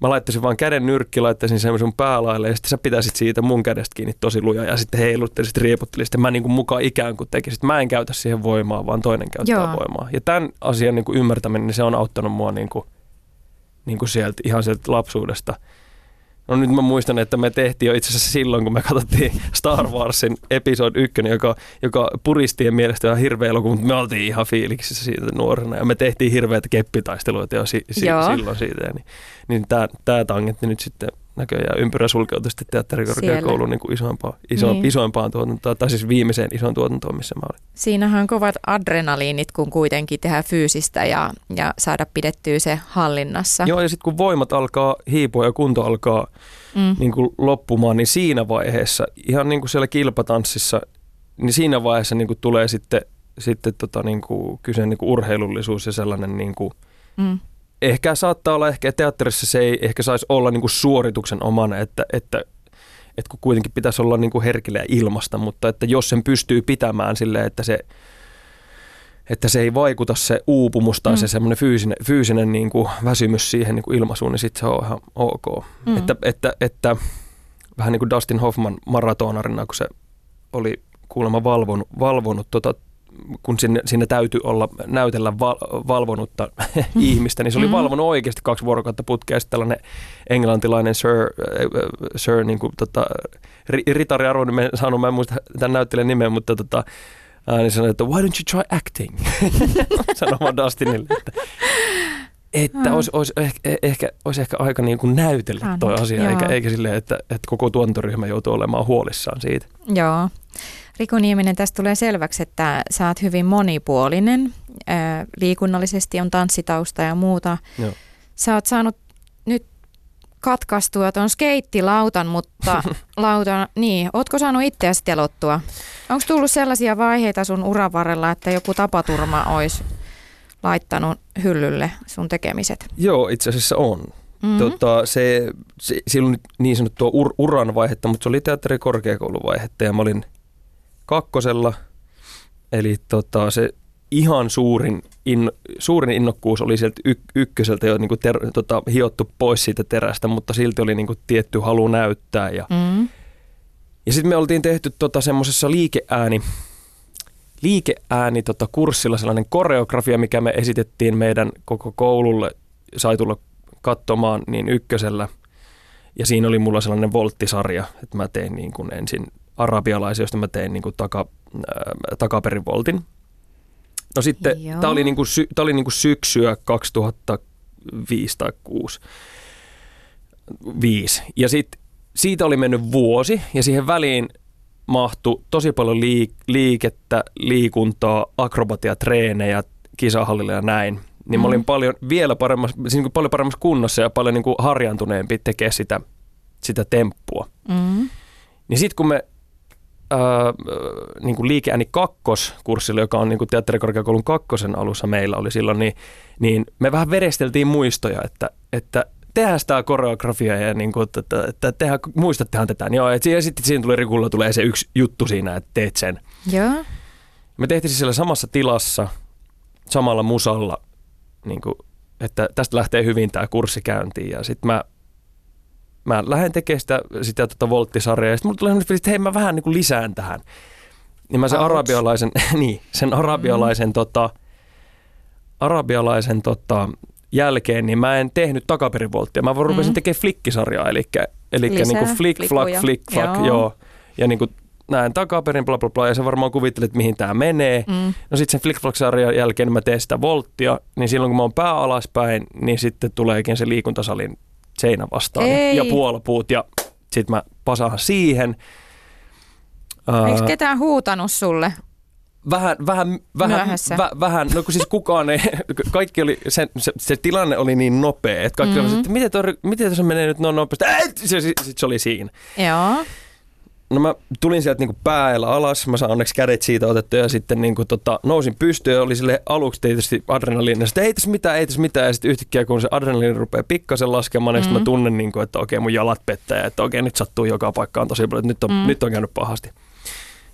mä laittaisin vaan käden nyrkki, laittaisin sen sun päälaille ja sitten sä pitäisit siitä mun kädestä kiinni tosi luja ja sitten heiluttelisit, rieputtelisit ja mä niin kuin mukaan ikään kuin tekisit. Mä en käytä siihen voimaa, vaan toinen käyttää Joo. voimaa. Ja tämän asian niin kuin ymmärtäminen, niin se on auttanut mua niin kuin, niin kuin sieltä, ihan sieltä lapsuudesta – No nyt mä muistan, että me tehtiin jo itse asiassa silloin, kun me katsottiin Star Warsin episode 1, joka, joka puristien mielestä ihan hirveä elokuva, mutta me oltiin ihan fiiliksissä siitä nuorena. Ja me tehtiin hirveitä keppitaisteluita jo si, si, silloin siitä. Niin, niin tämä tangentti nyt sitten näköjään ympyrä sulkeutui sitten teatterikorkeakoulun niin isoimpaan, iso, niin. isoimpaan tuotantoon, tai siis viimeiseen isoon tuotantoon, missä mä olin. Siinähän on kovat adrenaliinit, kun kuitenkin tehdään fyysistä ja, ja saada pidettyä se hallinnassa. Joo, ja sitten kun voimat alkaa hiipua ja kunto alkaa mm. niin kuin loppumaan, niin siinä vaiheessa, ihan niin kuin siellä kilpatanssissa, niin siinä vaiheessa niin kuin tulee sitten, sitten tota niin kuin kyse niin kuin urheilullisuus ja sellainen niin kuin, mm ehkä saattaa olla, ehkä teatterissa se ei ehkä saisi olla niin kuin suorituksen omana, että, että, että kun kuitenkin pitäisi olla niin kuin herkille ja ilmasta, mutta että jos sen pystyy pitämään silleen, että se, että se ei vaikuta se uupumus tai mm. se semmoinen fyysinen, fyysinen niin kuin väsymys siihen niin kuin ilmaisuun, niin sitten se on ihan ok. Mm. Että, että, että vähän niin kuin Dustin Hoffman maratonarina, kun se oli kuulemma valvonut, valvonut tota kun sinne, sinne täytyy olla, näytellä val, valvonutta <laughs> ihmistä, niin se oli mm. valvonut oikeasti kaksi vuorokautta putkea. Sitten tällainen englantilainen Sir, äh, Sir niin kuin, tota, Ritari mä sanon, mä en muista tämän näyttelijän nimen, mutta tota, ää, niin sanoi, että why don't you try acting? <laughs> Sanomaan Dustinille, että että olisi, olisi, ehkä, ehkä, olisi ehkä aika niin kuin näytellä tuo asia, eikä, eikä silleen, että, että koko tuontoryhmä joutuu olemaan huolissaan siitä. Joo. Riku Nieminen, tästä tulee selväksi, että sä oot hyvin monipuolinen. liikunnallisesti on tanssitausta ja muuta. Joo. Sä oot saanut nyt katkaistua tuon skeittilautan, mutta <laughs> lautan, niin, ootko saanut itseäsi telottua? Onko tullut sellaisia vaiheita sun uran varrella, että joku tapaturma olisi laittanut hyllylle sun tekemiset? Joo, itse asiassa on. Mm-hmm. Tota, se, se, silloin niin sanottua ur, uran vaihetta, mutta se oli teatterikorkeakouluvaihetta ja mä olin – kakkosella. Eli tota, se ihan suurin, in, suurin innokkuus oli sieltä y, ykköseltä jo niin kuin ter, tota, hiottu pois siitä terästä, mutta silti oli niin kuin tietty halu näyttää. Ja, mm. ja sitten me oltiin tehty tota, semmoisessa liikeääni, liikeääni tota, kurssilla sellainen koreografia, mikä me esitettiin meidän koko koululle, sai tulla katsomaan niin ykkösellä. Ja siinä oli mulla sellainen volttisarja, että mä tein niin kuin ensin arabialaisia, joista mä tein niin kuin taka, äh, takaperin voltin. No sitten tämä oli, niin kuin, sy, oli niin kuin syksyä 2005 tai 2006. Viisi. Ja sitten siitä oli mennyt vuosi ja siihen väliin mahtui tosi paljon liik- liikettä, liikuntaa, akrobatiatreenejä kisahallilla ja näin. Niin mm. mä olin paljon, vielä paremmassa, siis niin kuin paljon paremmassa kunnossa ja paljon niin kuin harjaantuneempi tekemään sitä, sitä temppua. Mm. Niin sitten kun me ää, niin kuin liikeääni kakkoskurssilla, joka on niin kuin teatterikorkeakoulun kakkosen alussa meillä oli silloin, niin, niin me vähän veresteltiin muistoja, että, että tehdään sitä koreografia ja niin kuin, että, että, että tehdään, muistattehan tätä. Niin joo, et, ja sitten siinä tuli Rikulla tulee se yksi juttu siinä, että teet sen. Joo. Me tehtiin siellä samassa tilassa, samalla musalla, niin kuin, että tästä lähtee hyvin tämä kurssi käyntiin. Ja sitten mä, mä lähden tekemään sitä, sitä tota volttisarjaa, ja sitten mulla tulee sellainen että hei mä vähän niin kuin lisään tähän. Niin mä sen Ouch. arabialaisen, <laughs> niin, sen arabialaisen, mm. tota, arabialaisen tota, jälkeen, niin mä en tehnyt takaperivolttia. Mä vaan rupesin Mm. tekemään flikkisarjaa, eli, eli Lisää niin kuin flick, flak, flick, flak, Joo. joo. joo. Ja niin kuin näin takaperin, bla bla bla, ja sä varmaan kuvittelet, mihin tämä menee. Mm. No sitten sen flick sarjan jälkeen mä teen sitä volttia, niin silloin kun mä oon pää alaspäin, niin sitten tuleekin se liikuntasalin seinä vastaan Ei. ja puolapuut ja sitten mä pasaan siihen. Eikö Ää, ketään huutanut sulle? vähän, vähän, vähän, vä, vähän, no kun siis kukaan ei, <laughs> kaikki oli, se, se, se tilanne oli niin nopea, että kaikki Mhm. mm-hmm. että miten, toi, miten se menee nyt noin nopeasti, äh, se, se, se, se oli siinä. Joo. No mä tulin sieltä niinku päällä alas, mä saan onneksi kädet siitä otettua ja sitten niinku tota, nousin pystyyn ja oli sille aluksi tietysti adrenaliini. Sitten ei tässä mitään, ei tässä mitään ja sitten yhtäkkiä kun se adrenaliini rupeaa pikkasen laskemaan, niin mm. Mm. mä tunnen, niinku, että okei mun jalat pettää ja että okei nyt sattuu joka paikkaan tosi paljon, että nyt on, mm. Mm. nyt on käynyt pahasti.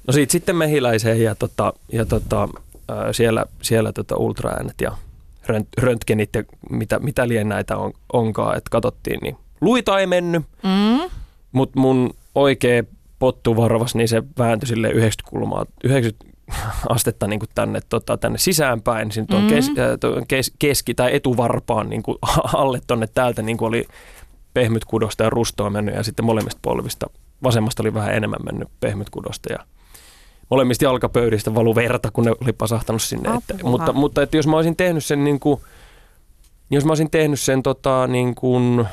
No siitä sitten mehiläiseen ja, tota, ja tota, ää, siellä, siellä tota ultraäänet ja rönt, röntgenit ja mitä, mitä lien näitä on, onkaan, että katsottiin, niin luita ei mennyt. Mm. Mutta mun oikea pottuvarvas, niin se vääntyi sille 90 kulmaa, 90 astetta niin tänne, tota, tänne sisäänpäin. Siinä tuon kes, äh, tuon kes, keski- tai etuvarpaan niin <laughs> alle tonne täältä niin oli pehmyt kudosta ja rustoa mennyt ja sitten molemmista polvista. Vasemmasta oli vähän enemmän mennyt pehmyt kudosta ja molemmista jalkapöydistä valu verta, kun ne oli pasahtanut sinne. Että, mutta, mutta että jos mä olisin tehnyt sen niin kuin, jos mä olisin tehnyt sen tota, niin kuin,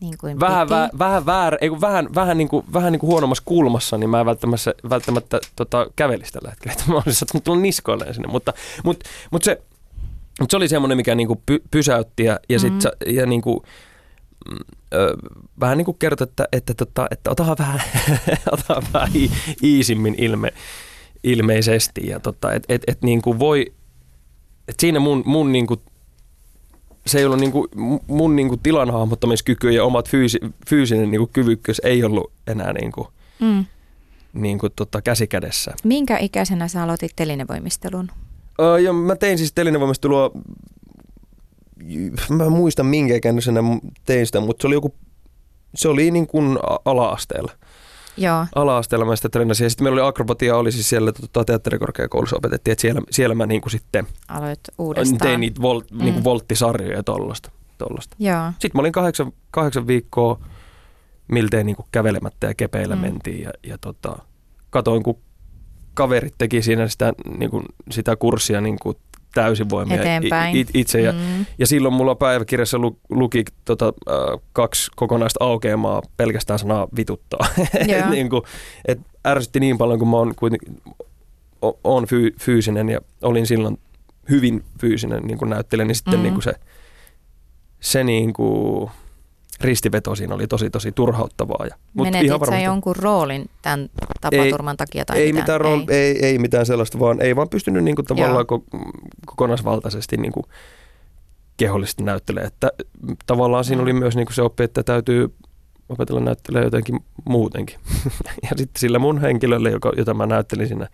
Niin kuin vähän, vä, vähän, väär, ei, vähän, vähän, niin kuin, vähän niin kuin huonommassa kulmassa, niin mä en välttämättä, välttämättä tota, kävelisi tällä hetkellä. Että <laughs> mä olisin sattunut tulla niskoilleen sinne. Mutta, mutta, mutta, se, mutta se oli semmoinen, mikä niin kuin py, pysäytti ja, ja, sit, Mhm. sä- ja niin kuin, mm, ö, vähän niin kuin kertoi, että, että, tota, että otahan vähän, <laughs> otahan vähän iisimmin ilme, ilmeisesti. Ja tota, et, et, et niin kuin voi, et siinä mun, mun niin kuin se ei ollut niinku, mun niinku tilan hahmottamiskyky ja omat fyysi, fyysinen niinku kyvykkyys ei ollut enää niinku, Mm. niinku tota käsikädessä. Minkä ikäisenä sä aloitit telinevoimistelun? Öö, ja mä tein siis telinevoimistelua, mä en muista minkä ikäisenä tein sitä, mutta se oli joku, se oli niin kuin ala-asteella. Joo. Ala-asteella mä sitä treenasin ja sitten meillä oli akrobatia, oli siis siellä tota, teatterikorkeakoulussa opetettiin, että siellä, siellä mä niinku sitten Aloit uudestaan. tein niitä volt, Mm. niinku volttisarjoja ja tollasta. tollasta. Joo. Sitten mä olin kahdeksan, kahdeksan viikkoa miltei niin kuin kävelemättä ja kepeillä mm. mentiin ja, ja tota, katoin, kun kaverit teki siinä sitä, niin kuin, sitä kurssia niin kuin täysin voimia Eteenpäin. it, itse. Ja, Mm. ja silloin mulla päiväkirjassa lu, luki tota, äh, kaksi kokonaista aukeamaa pelkästään sanaa vituttaa. <laughs> Joo. niin kuin, et ärsytti niin paljon, kun mä oon kuitenkin o- on fyy, fyysinen ja olin silloin hyvin fyysinen niin kuin näyttelijä, niin sitten Mm. niin kuin se, se niin kuin ristiveto siinä oli tosi tosi turhauttavaa. Ja, mut Menetit sä varmasti- jonkun roolin tämän tapaturman takia tai ei mitä? mitään, rool, ei. Ei, ei mitään sellaista, vaan ei vaan pystynyt niin kuin tavallaan ko, kokonaisvaltaisesti niin kuin kehollisesti näyttelemään. Että tavallaan siinä oli myös niin kuin se oppi, että täytyy opetella näyttelemään jotenkin muutenkin. <laughs> ja sitten sillä mun henkilölle, joka, jota mä näyttelin siinä,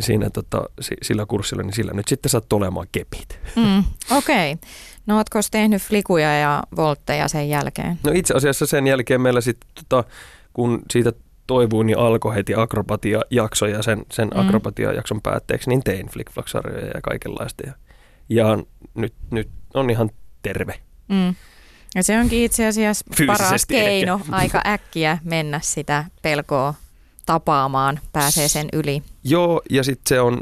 siinä tota, si- sillä kurssilla, niin sillä nyt sitten sattui olemaan kepit. Mm. Okei. Okay. No ootko tehnyt flikuja ja voltteja sen jälkeen? No itse asiassa sen jälkeen meillä sitten, tota, kun siitä toivuin, niin alkoi heti akrobatia-jakso ja sen, sen Mm. akrobatia-jakson päätteeksi niin tein flickflack-sarjoja ja kaikenlaista. Ja, ja nyt, nyt on ihan terve. Mm. Ja se onkin itse asiassa paras Fyysisesti ehkä. keino aika äkkiä mennä sitä pelkoa tapaamaan, pääsee sen yli. Joo, ja sitten se on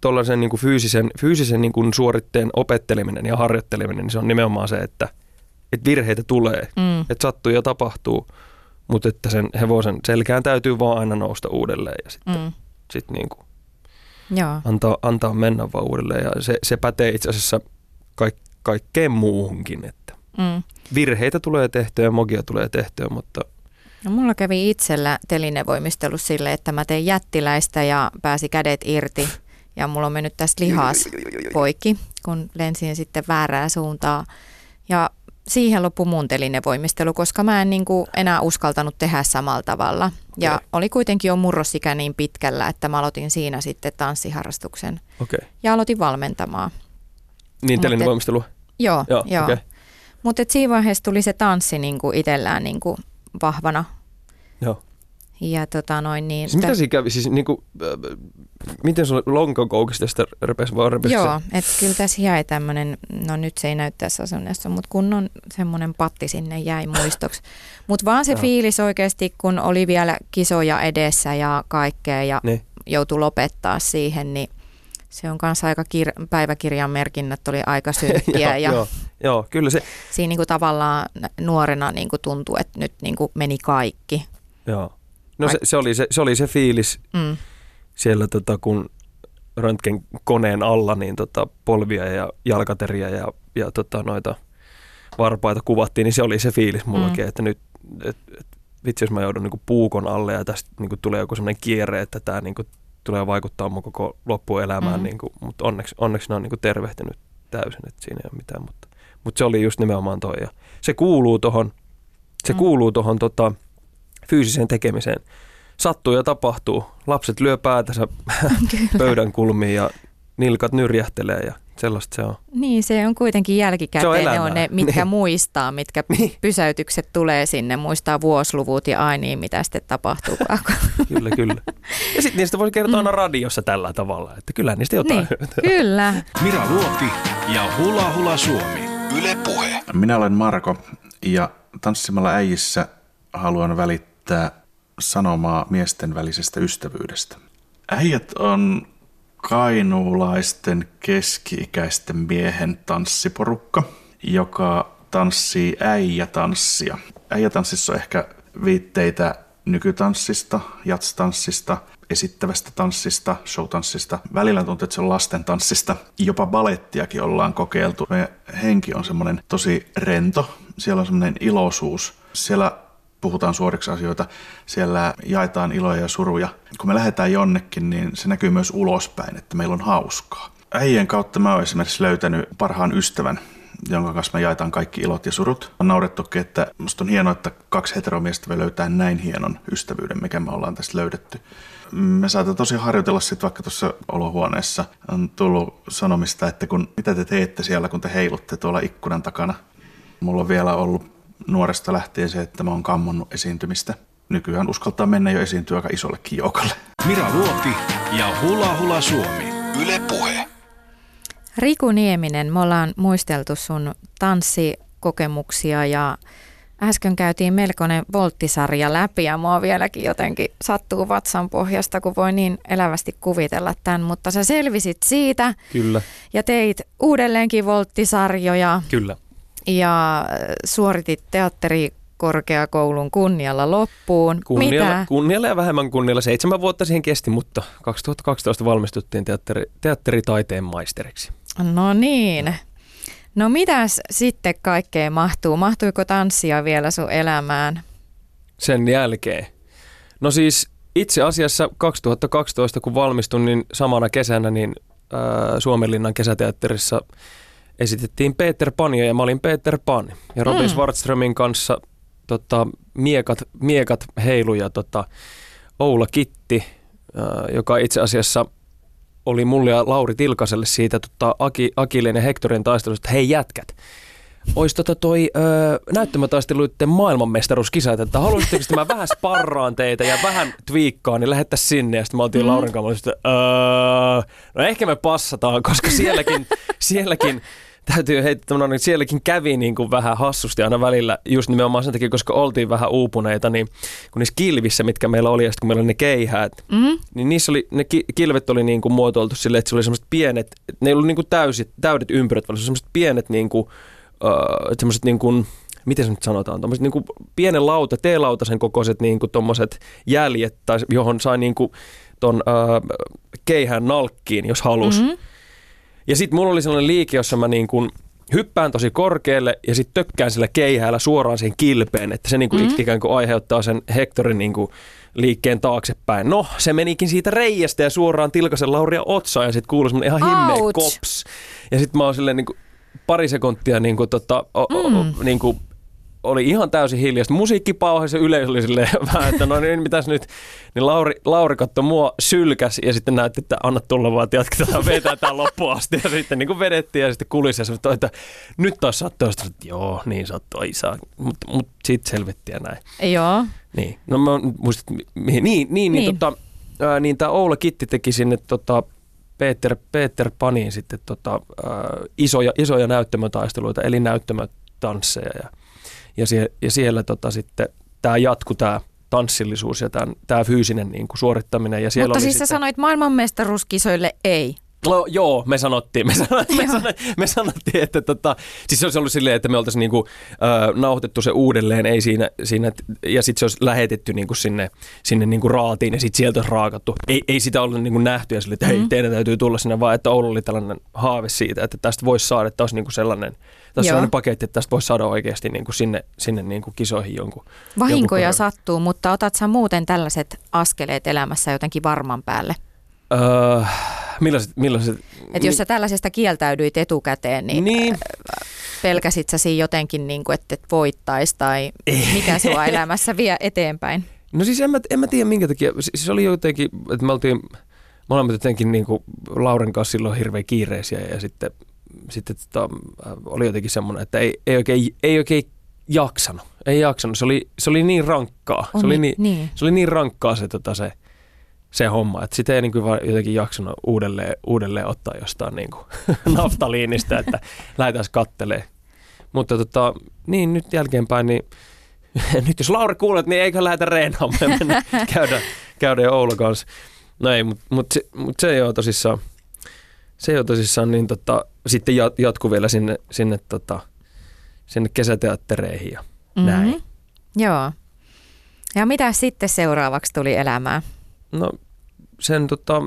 tuollaisen niin fyysisen, fyysisen niin kuin suoritteen opetteleminen ja harjoitteleminen, niin se on nimenomaan se, että, että virheitä tulee, Mm. että sattuu ja tapahtuu, mutta että sen hevosen selkään täytyy vaan aina nousta uudelleen ja sitten Mm. sit niin kuin Joo. antaa, antaa mennä vaan uudelleen. Ja se, se pätee itse asiassa kaik, kaikkeen muuhunkin, että Mm. virheitä tulee tehtyä ja mogia tulee tehtyä, mutta No, mulla kävi itsellä telinevoimistelu sille, että mä tein jättiläistä ja pääsi kädet irti. Ja mulla on mennyt tästä lihas poikki, kun lensin sitten väärää suuntaa. Ja siihen loppui mun telinevoimistelu, koska mä en niin kuin enää uskaltanut tehdä samalla tavalla. Ja Okei. oli kuitenkin jo murrosikä niin pitkällä, että mä aloitin siinä sitten tanssiharrastuksen. Okay. Ja aloitin valmentamaan. Niin voimistelua? Joo, Joo, joo. okei. Mutta siinä vaiheessa tuli se tanssi niin kuin itsellään niin kuin vahvana. Joo. Ja tota noin niin. Siis mitä siinä kävi? Siis niinku, äh, miten sulla lonkakoukista tästä repesi vaan repesi Joo, että kyllä tässä jäi tämmöinen, no nyt se ei näy tässä asennossa, mutta kun on semmoinen patti sinne jäi muistoksi. <laughs> Mutta vaan se Joo. fiilis oikeasti, kun oli vielä kisoja edessä ja kaikkea ja Niin. joutui lopettaa siihen, niin se on kanssa aika kir- päiväkirjan merkinnät oli aika <laughs> synkkiä ja joo, joo, joo, kyllä se, siinä niinku tavallaan nuorena niinku tuntui, että nyt niinku meni kaikki. joo. No se, se, oli se, se oli se fiilis Mm. siellä, tota, kun röntgen koneen alla niin tota, polvia ja jalkateriä ja, ja tota, noita varpaita kuvattiin, niin se oli se fiilis mullakin, Mm. että nyt et, et, vitsi, jos mä joudun niinku puukon alle ja tästä niinku tulee joku semmoinen kierre, että tämä niinku tulee vaikuttaa mun koko loppuelämään, Mm. niinku, mutta onneksi, onneksi ne on niinku tervehtynyt täysin, että siinä ei ole mitään, mutta, mutta se oli just nimenomaan toi ja se kuuluu tohon, se Mm. kuuluu tohon tota, fyysiseen tekemiseen. Sattuu ja tapahtuu. Lapset lyö päätänsä <laughs> pöydän kulmiin ja nilkat nyrjähtelee ja sellaista se on. Niin, se on kuitenkin Se on jälkikäteen. ne on ne, mitkä Niin. muistaa, mitkä <laughs> Niin. pysäytykset tulee sinne, muistaa vuosiluvut ja ai niin, mitä sitten tapahtuu. <laughs> Kyllä, kyllä. Ja sitten niistä voi kertoa aina radiossa tällä tavalla, että kyllä niistä jotain niin, hyötyä. kyllä. Mira Luoti ja Hula Hula Suomi. Yle Puhe. Minä olen Marko ja tanssimalla äijissä haluan välittää sanomaa miesten välisestä ystävyydestä. Äijät on kainuulaisten keski-ikäisten miehen tanssiporukka, joka tanssii äijätanssia. Äijätanssissa on ehkä viitteitä nykytanssista, jatstanssista, esittävästä tanssista, showtanssista. Välillä tuntuu, että se on lasten tanssista. Jopa balettiakin ollaan kokeiltu. Meidän henki on semmoinen tosi rento. Siellä on semmoinen iloisuus. Siellä puhutaan suoriksi asioita, siellä jaetaan iloja ja suruja. Kun me lähdetään jonnekin, niin se näkyy myös ulospäin, että meillä on hauskaa. Äijien kautta mä oon esimerkiksi löytänyt parhaan ystävän, jonka kanssa me jaetaan kaikki ilot ja surut. On naurettukin, että musta on hienoa, että kaksi heteromiestä voi löytää näin hienon ystävyyden, mikä me ollaan tästä löydetty. Me saatan tosi harjoitella sitten vaikka tuossa olohuoneessa. On tullut sanomista, että kun, mitä te teette siellä, kun te heilutte tuolla ikkunan takana. Mulla on vielä ollut nuoresta lähtien se, että mä oon kammonnut esiintymistä. Nykyään uskaltaa mennä jo esiintyä aika isollekin joukolle. Mira Luoti ja Hula Hula Suomi. Yle Puhe. Riku Nieminen, me ollaan muisteltu sun tanssikokemuksia ja äsken käytiin melkoinen volttisarja läpi ja mua vieläkin jotenkin sattuu vatsan pohjasta, kun voi niin elävästi kuvitella tämän, mutta sä selvisit siitä Kyllä, ja teit uudelleenkin volttisarjoja kyllä. Ja äh, suoritit teatterikorkeakoulun kunnialla loppuun. Kunnialla, Mitä? kunnialla ja vähemmän kunnialla. Seitsemän vuotta siihen kesti, mutta 2012 valmistuttiin teatteri, teatteritaiteen maisteriksi. No niin. No mitäs sitten kaikkea mahtuu? Mahtuiko tanssia vielä sun elämään? Sen jälkeen. No siis itse asiassa 2012, kun valmistun, niin samana kesänä niin ää, Suomenlinnan kesäteatterissa esitettiin Peter Pania ja mä olin Peter Pan. Ja Robin Mm. kanssa tota, miekat, miekat heilu ja tota, Oula Kitti, ää, joka itse asiassa oli mulle ja Lauri Tilkaselle siitä tota, Aki, Akilleen ja Hektorin taistelusta, että hei jätkät, olisi tota toi öö, näyttämätaisteluiden maailmanmestaruuskisat, että haluaisitteko, että mä vähän sparraan teitä ja vähän twiikkaan, niin lähettäisiin sinne. Ja sitten mä oltiin mm. Laurin kanssa, että öö, no ehkä me passataan, koska sielläkin, sielläkin täytyy heittää, no, niin sielläkin kävi niin kuin vähän hassusti aina välillä, just nimenomaan sen takia, koska oltiin vähän uupuneita, niin kun niissä kilvissä, mitkä meillä oli, ja sitten kun meillä oli ne keihäät, Mm? niin niissä oli, ne ki- kilvet oli niin kuin muotoiltu silleen, että se oli semmoiset pienet, ne ei ollut niin kuin täysit, täydet ympyrät, vaan se oli semmoiset pienet niin kuin, uh, semmoiset niin kuin miten se nyt sanotaan, tuommoiset niin pienen lauta, T-lautasen kokoiset niin kuin tommoset jäljet, tai johon sai niin kuin ton äh, keihään nalkkiin, jos halus. Mm-hmm. Ja sitten mulla oli sellainen liike, jossa mä niin kuin hyppään tosi korkealle ja sitten tökkään sillä keihäällä suoraan siihen kilpeen, että se niin kuin mm-hmm. ikään kuin aiheuttaa sen Hectorin niin kuin liikkeen taaksepäin. No, se menikin siitä reiästä ja suoraan Tilkasen Lauria otsaan ja sitten kuului semmoinen ihan himmeä kops. Ja sitten mä oon silleen niin kuin pari sekuntia niin kuin, tota, o, o, mm. niin kuin, oli ihan täysin hiljasta. Musiikki pauhasi ja yleisö oli silleen <laughs> vähän, että no niin, mitäs nyt. Niin Lauri, Lauri katsoi mua sylkäs ja sitten näytti, että anna tulla vaan, että jatketaan <laughs> vetää tämä loppuun asti. Ja sitten niin kuin vedettiin ja sitten kulisi ja sanoi, että nyt taas sattuu. Sitten, että joo, niin sattuu, ei saa. Mutta mut sitten selvittiin ja näin. Joo. Niin, no mä muistat, mihin, niin, niin, niin, Niin. tota, ää, niin tämä Oula Kitti teki sinne tota, Peter, Peter Paniin sitten tota, ää, isoja, isoja näyttämötaisteluita, eli näyttämötansseja ja, ja, sie, ja siellä tota, sitten tämä jatku tämä tanssillisuus ja tämä fyysinen niin kuin, suorittaminen. Ja siellä Mutta oli siis sitten, sä sanoit maailmanmestaruuskisoille ei. No joo, me sanottiin, me sanottiin, me sanottiin, me sanottiin että tota, siis se olisi ollut silleen, että me oltaisiin niinku, äh, nauhoitettu se uudelleen, ei siinä, siinä ja sitten se olisi lähetetty niinku sinne, sinne niinku raatiin ja sitten sieltä olisi raakattu. Ei, ei sitä ollut niinku nähty ja silleen, että hei, Mhm. teidän täytyy tulla sinne, vaan että Oulu oli tällainen haave siitä, että tästä voisi saada, että olisi niinku sellainen, tässä sellainen paketti, että tästä voisi saada oikeasti niinku sinne, sinne niinku kisoihin jonkun. Vahinkoja jonkun sattuu, mutta otat sä muuten tällaiset askeleet elämässä jotenkin varman päälle? Öö, millaiset, millaiset, Että jos sä tällaisesta kieltäydyit etukäteen, niin, niin, pelkäsit sä siinä jotenkin, niin kuin, että et voittaisi tai mikä sua elämässä vie eteenpäin? No siis en mä, en mä tiedä minkä takia. Siis oli jotenkin, että me oltiin molemmat jotenkin niin kuin Lauren kanssa silloin hirveän kiireisiä ja sitten, sitten tota, äh, oli jotenkin semmoinen, että ei, ei, oikein, ei oikein jaksanut. Ei jaksanut. Se oli, se oli niin rankkaa. On se, oli niin- niin, niin. se oli niin rankkaa se, tota, se, se homma, että sitä ei niin kuin vaan jotenkin jaksanut uudelleen, uudelleen ottaa jostain niin kuin <laughs> naftaliinista, että lähdetään kattelee. Mutta tota, niin nyt jälkeenpäin, niin <laughs> nyt jos Lauri kuulet, niin eikö lähdetä reenaamaan mennä käydä, käydä jo Oula kanssa. No ei, mutta mut se, mut se ei ole tosissaan, se ei ole tosissaan niin tota, sitten jat- jatku vielä sinne, sinne, tota, sinne kesäteattereihin ja näin. Joo. Ja mitä sitten seuraavaksi tuli elämään? No sen tota,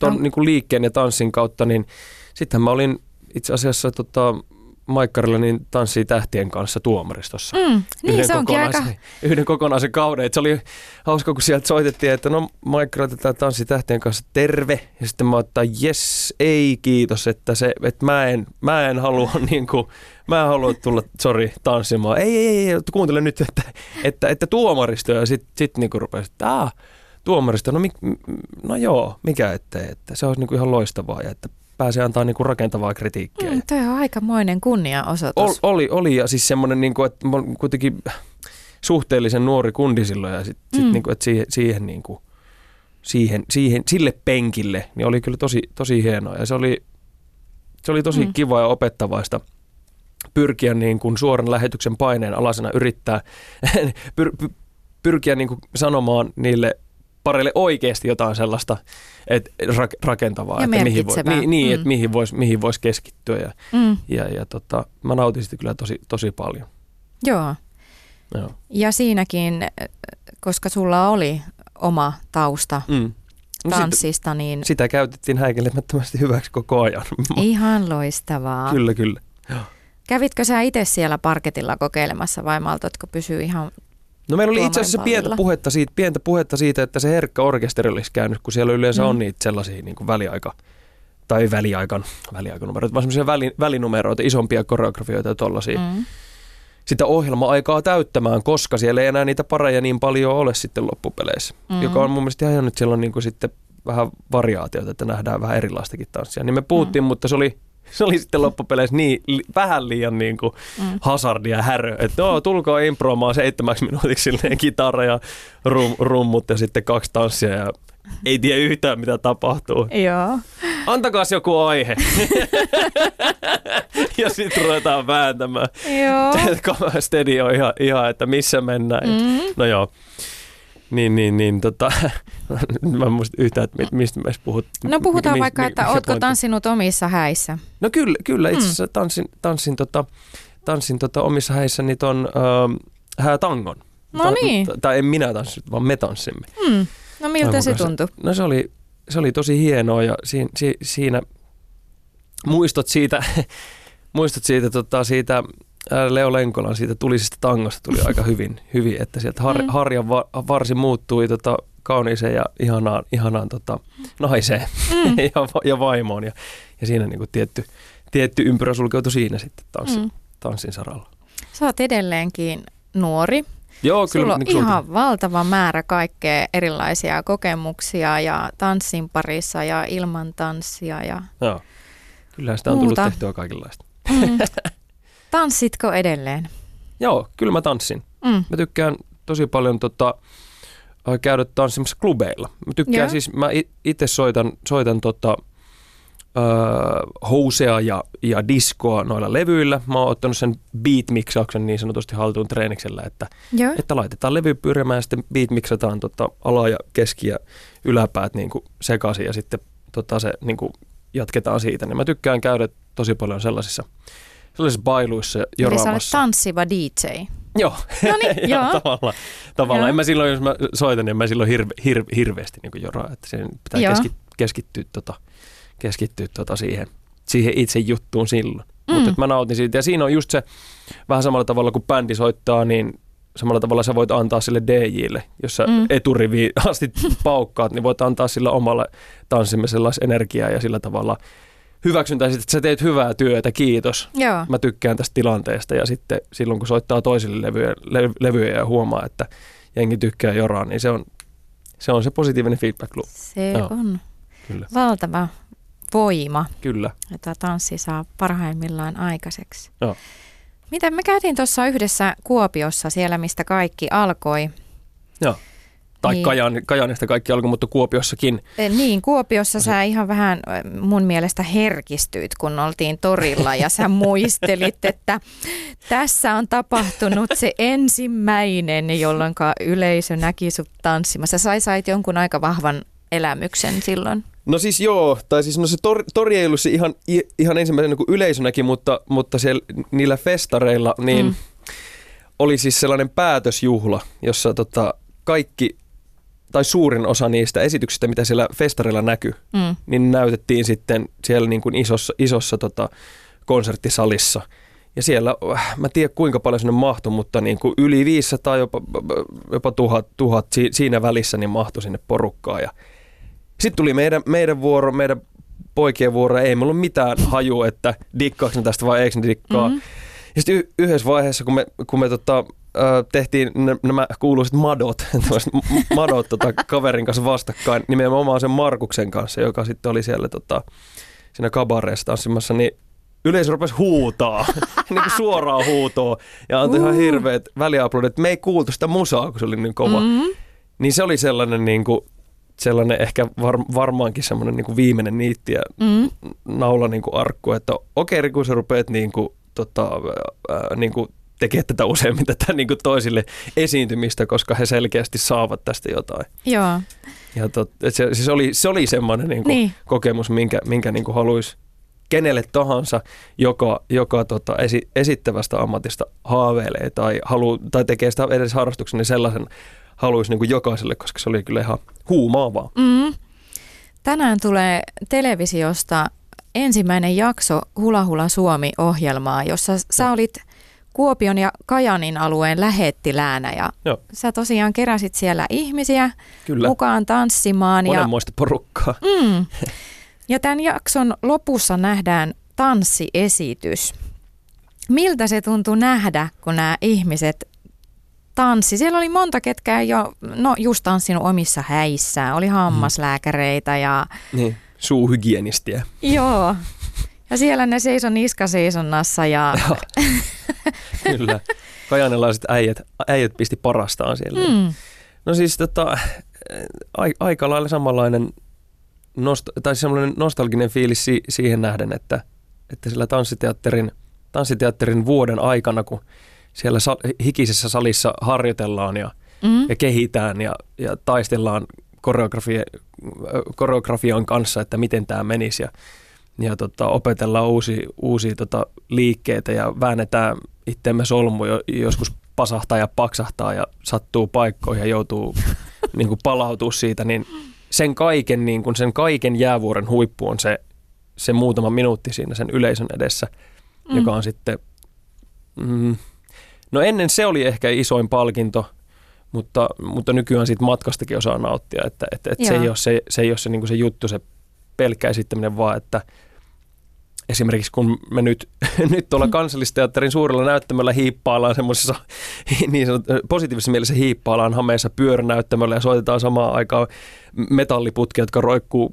ton On- niin kuin liikkeen ja tanssin kautta, niin sitten mä olin itse asiassa tota, Maikkarilla niin tanssii tähtien kanssa tuomaristossa. Mm, niin, se onkin aika... yhden kokonaisen kauden. Et se oli hauska, kun sieltä soitettiin, että no Maikkari tätä tanssi tähtien kanssa terve. Ja sitten mä ottaa jes, ei kiitos, että, se, että mä, en, mä en halua <laughs> niin kuin, mä en halua tulla, sori, tanssimaan. Ei, ei, ei, ei kuuntele nyt, että, että, että tuomaristo. Ja sitten sit niin rupesi, että aah, tuomaristo, no, mik, no joo, mikä ettei, että se olisi niin kuin ihan loistavaa ja että pääsee antaa niin kuin rakentavaa kritiikkiä. Mm, toi on aikamoinen kunniaosoitus. Ol, oli, oli ja siis semmoinen, niin kuin, että mä kuitenkin suhteellisen nuori kundi silloin ja sit, mm. sit, kuin, että siihen, siihen, niin kuin, siihen, siihen, sille penkille niin oli kyllä tosi, tosi hienoa ja se oli, se oli tosi mm. Kiva ja opettavaista pyrkiä niin kuin suoran lähetyksen paineen alasena yrittää <laughs> pyr, py, pyrkiä niin kuin sanomaan niille pareille oikeasti jotain sellaista että rak, rakentavaa, Ja että mihin, voi, niin, niin, Mm. että mihin voisi mihin vois keskittyä ja Mm, ja, ja tota, mä nautin sitä kyllä tosi, tosi paljon. joo. Joo. Ja siinäkin, koska sulla oli oma tausta Mm. No tanssista, niin sitä käytettiin häikelemättömästi hyväksi koko ajan. <laughs> ihan loistavaa. kyllä, kyllä. Kävitkö sä itse siellä parketilla kokeilemassa vai maltoitko pysyä ihan... No meillä oli itse asiassa pientä puhetta, siitä, pientä puhetta siitä, että se herkkä orkesteri olisi käynyt, kun siellä yleensä Mm. on niitä sellaisia niin kuin väliaika, tai väliaikan, väliaikanumeroita, vaan semmoisia väli, välinumeroita, isompia koreografioita ja tollaisia. Mm. Sitä ohjelma-aikaa täyttämään, koska siellä ei enää niitä pareja niin paljon ole sitten loppupeleissä. Mm. Joka on mun mielestä ihan siellä on niin kuin sitten vähän variaatiota, että nähdään vähän erilaistakin tanssia. Niin me puhuttiin, mm. mutta se oli, se oli sitten loppupeleissä niin, li, vähän liian niin kuin Mm. hazard ja härö. Että no, tulkaa improamaan seitsemäksi minuutiksi silleen kitara ja rum, rummut ja sitten kaksi tanssia ja ei tiedä yhtään mitä tapahtuu. Joo. Antakaa joku aihe. <laughs> ja sitten ruvetaan vääntämään. Joo. <laughs> Steady on ihan, ihan, että missä mennään. Mm. No joo. Niin, niin, niin, tota, <laughs> mä en muista yhtään, että mi- mistä me puhut. No puhutaan mi- vaikka, mi- että ootko tanssinut omissa häissä? No kyllä, kyllä itse Mm. asiassa tanssin, tanssin tota, tanssin tota omissa häissäni ton äh, häätangon. No niin. Tai en minä tanssittu, vaan me tanssimme. Hmm. No miltä se tuntui? No se oli, se oli tosi hienoa ja siinä, si, siinä muistot siitä, <laughs> muistot siitä, tota, siitä Leo Lenkolan siitä tulisesta tangosta tuli aika <laughs> hyvin, hyvin että sieltä har, Mm. harjan va, varsi muuttui tota, kauniiseen ja ihanaan, ihanaan tota, naiseen Mm. <laughs> ja, ja vaimoon ja, ja siinä niin kuin tietty, tietty ympyrä sulkeutui siinä sitten tanssin, Mm. tanssin saralla. Sä oot edelleenkin nuori. Joo, kyllä. Sulla on niin kuin sulta- ihan valtava määrä kaikkea erilaisia kokemuksia ja tanssin parissa ja ilman tanssia. Ja... Joo. Kyllähän sitä on tullut Muuta. tehtyä kaikenlaista. Mm. <laughs> Tanssitko edelleen? Joo, kyllä mä tanssin. Mm. Mä tykkään tosi paljon tota, äh, käydä tanssimassa klubeilla. Mä tykkään Joo. siis, mä itse soitan, soitan tota, äh, housea ja, ja diskoa noilla levyillä. Mä oon ottanut sen beat-miksauksen niin sanotusti haltuun treeniksellä, että, Joo. että laitetaan levy pyörimään ja sitten beat-miksataan tota, ala- ja keski- ja yläpäät niin kuin sekaisin ja sitten tota, se niin kuin jatketaan siitä. Niin mä tykkään käydä tosi paljon sellaisissa, sellaisissa bailuissa ja Eli sä olet joraamassa. tanssiva DJ. Joo, No niin, <laughs> Joo, tavallaan. tavallaan. Joo. En mä silloin, jos mä soitan, niin en mä silloin hirve, hirve, hirveästi niin joraa, että sen pitää Joo. keski, keskittyä, tota, keskittyä tota siihen, siihen itse juttuun silloin. Mm. Mutta mä nautin siitä. Ja siinä on just se, vähän samalla tavalla kuin bändi soittaa, niin samalla tavalla sä voit antaa sille DJlle, jos sä Mm. mm. eturiviin asti paukkaat, niin voit antaa sillä omalla tanssimisella energiaa ja sillä tavalla hyväksyntä, että sä teet hyvää työtä, kiitos Joo. mä tykkään tästä tilanteesta ja sitten silloin kun soittaa toisille levyjä, le, levyjä ja huomaa, että jengi tykkää joraa, niin se on se, on se positiivinen feedback loop. Se Joo. on Kyllä. valtava voima, Kyllä. jota tanssi saa parhaimmillaan aikaiseksi. Joo. Miten me käytiin tuossa yhdessä Kuopiossa, siellä mistä kaikki alkoi. Joo. Tai Niin. Kajan, Kajanista kaikki alkoi, mutta Kuopiossakin. Eh, Niin, Kuopiossa sä ihan vähän eh, mun mielestä herkistyit, kun oltiin torilla ja sä muistelit, <laughs> että tässä on tapahtunut se ensimmäinen, jolloin yleisö näki sut tanssimassa. Sä sait jonkun aika vahvan elämyksen silloin. No siis joo, tai siis no se tor, tori ei ollut se ihan, ihan ensimmäisenä kuin yleisönäkin, mutta, mutta siellä, niillä festareilla niin mm. oli siis sellainen päätösjuhla, jossa tota, kaikki tai suurin osa niistä esityksistä, mitä siellä festareilla näkyy, Mm. niin näytettiin sitten siellä niin kuin isossa, isossa tota, konserttisalissa. Ja siellä, äh, mä en tiedä kuinka paljon sinne mahtui, mutta niin kuin yli 500, jopa, jopa tuhat, tuhat si- siinä välissä niin mahtui sinne porukkaa. Ja sitten tuli meidän, meidän vuoro, meidän poikien vuoro, ei ollut mitään haju, että dikkaako ne tästä vai eikö ne dikkaa. Mhm. Mm-hmm. Ja sitten y- yhdessä vaiheessa, kun me, kun me tota, ö, tehtiin nä- nämä kuuluiset madot, <laughs> madot tota, kaverin kanssa vastakkain, nimenomaan sen Markuksen kanssa, joka sitten oli siellä tota, siinä kabareessa tanssimassa, niin yleisö rupesi huutaa, <laughs> niin kuin suoraan huutoa, ja antoi ihan hirveät väliaplodit, että me ei kuultu sitä musaa, kun se oli niin kova. Mm. Niin se oli sellainen, niin kuin, sellainen ehkä var, varmaankin semmoinen niin kuin viimeinen niitti ja Mm. naula niin kuin arkku, että okei Riku, sä rupeat niin kuin, tota, ää, niin kuin tekemään tätä useammin tätä niin kuin toisille esiintymistä, koska he selkeästi saavat tästä jotain. Joo, Ja tot, et se, se, oli, se oli semmoinen niin kuin Niin. kokemus, minkä, minkä niin kuin haluaisi kenelle tahansa, joka, joka tota, esi, esittävästä ammatista haaveilee tai, halu, tai tekee sitä edes harrastuksen, niin sellaisen haluaisi niin kuin jokaiselle, koska se oli kyllä ihan huumaavaa. Mm. Tänään tulee televisiosta ensimmäinen jakso Hula Hula Suomi-ohjelmaa, jossa sä olit Kuopion ja Kajanin alueen lähettiläänä ja Joo. sä tosiaan keräsit siellä ihmisiä Kyllä, mukaan tanssimaan. Ja, monenmoista porukkaa. mm, <laughs> ja tämän jakson lopussa nähdään tanssiesitys. Miltä se tuntui nähdä, kun nämä ihmiset tanssi. Siellä oli monta, ketkä ei jo, no just tanssinut omissa häissään. Oli hammaslääkäreitä ja Niin, suuhygienistiä. joo. Ja siellä ne seisoi niskaseisonnassa ja <laughs> Kyllä. Kajanilaiset äijät, äijät pisti parastaan siellä. mm, No siis tota, ai, aika lailla samanlainen nost, tai semmoinen nostalginen fiilis si, siihen nähden, että, että sillä tanssiteatterin, tanssiteatterin vuoden aikana, kun siellä sa, hikisessä salissa harjoitellaan ja, mm, ja kehitään ja, ja taistellaan koreografia, koreografian kanssa, että miten tämä menisi ja, ja tota, opetellaan uusia, uusia tota, liikkeitä ja väännetään itteemme solmu jo, joskus pasahtaa ja paksahtaa ja sattuu paikkoihin ja joutuu <laughs> niin kuin palautua siitä, niin sen kaiken, niin kuin sen kaiken jäävuoren huippu on se, se muutama minuutti siinä sen yleisön edessä, mm. joka on sitten, mm, no ennen se oli ehkä isoin palkinto, mutta, mutta nykyään siitä matkastakin osaa nauttia, että, että, että se ei ole se, se, ei ole se, niin kuin se juttu, se pelkkä esittäminen, vaan että – esimerkiksi kun me nyt, <laughs> nyt tuolla kansallisteatterin suurella näyttämöllä hiippaillaan semmoisessa <laughs> niin sanot, positiivisessa mielessä hiippaillaan hameessa pyöränäyttämöllä ja soitetaan samaan aikaan metalliputkia, jotka roikkuu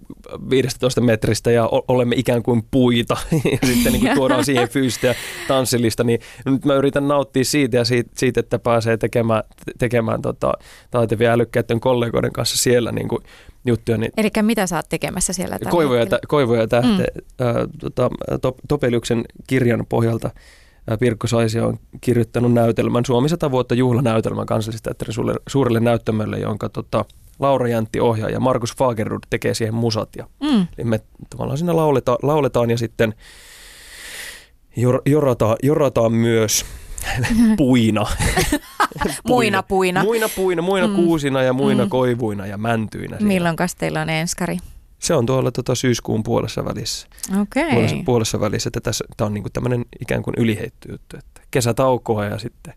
15 metristä ja olemme ikään kuin puita <laughs> ja sitten niin kuin tuodaan siihen fyysistä ja tanssillista, niin nyt mä yritän nauttia siitä ja siitä, siitä että pääsee tekemään, tekemään tota, taitavia älykkäiden kollegoiden kanssa siellä niin kuin juttuja. Niin Eli mitä sä oot tekemässä siellä Koivoja, tä, koivoja tähte, mm. ää, tota, to, Topeliuksen kirjan pohjalta Pirkko Saisi on kirjoittanut näytelmän, Suomi 100 vuotta juhlanäytelmän kansallisteatterin suurelle, suurelle näyttämölle, jonka tota, Laura Jäntti ohjaa ja Markus Fagerud tekee siihen musat. Ja, mm. Eli me tavallaan siinä lauleta, lauletaan ja sitten jor, jorataan, jorataan myös <laughs> puina. <laughs> muina puina. Muina puina, muina mm. kuusina ja muina mm. koivuina ja mäntyinä. Milloin teillä on enskari? Se on tuolla tota syyskuun puolessa välissä. Okei. Okay. Puolessa, puolessa välissä. Että tässä, tämä on niinku tämmöinen ikään kuin yliheitty juttu. Että kesätaukoa ja sitten,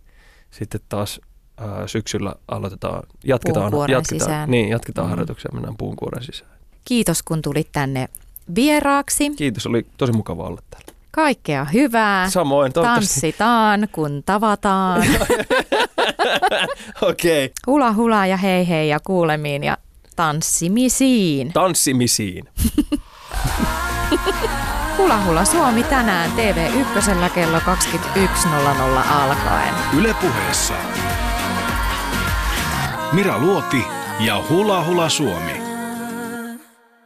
sitten taas ää, syksyllä aloitetaan, jatketaan, jatketaan, sisään. Niin, jatketaan mm. harjoituksia ja mennään puunkuoren sisään. Kiitos kun tulit tänne vieraaksi. Kiitos, oli tosi mukava olla täällä. Kaikkea hyvää. Samoin, Tanssitaan, kun tavataan. <laughs> Okei. Okay. Hula hula ja hei hei ja kuulemiin ja tanssimisiin. Tanssimisiin. <laughs> Hula Hula Suomi tänään TV1 kello 21.00 alkaen. Yle puheessa. Mira Luoti ja Hula Hula Suomi.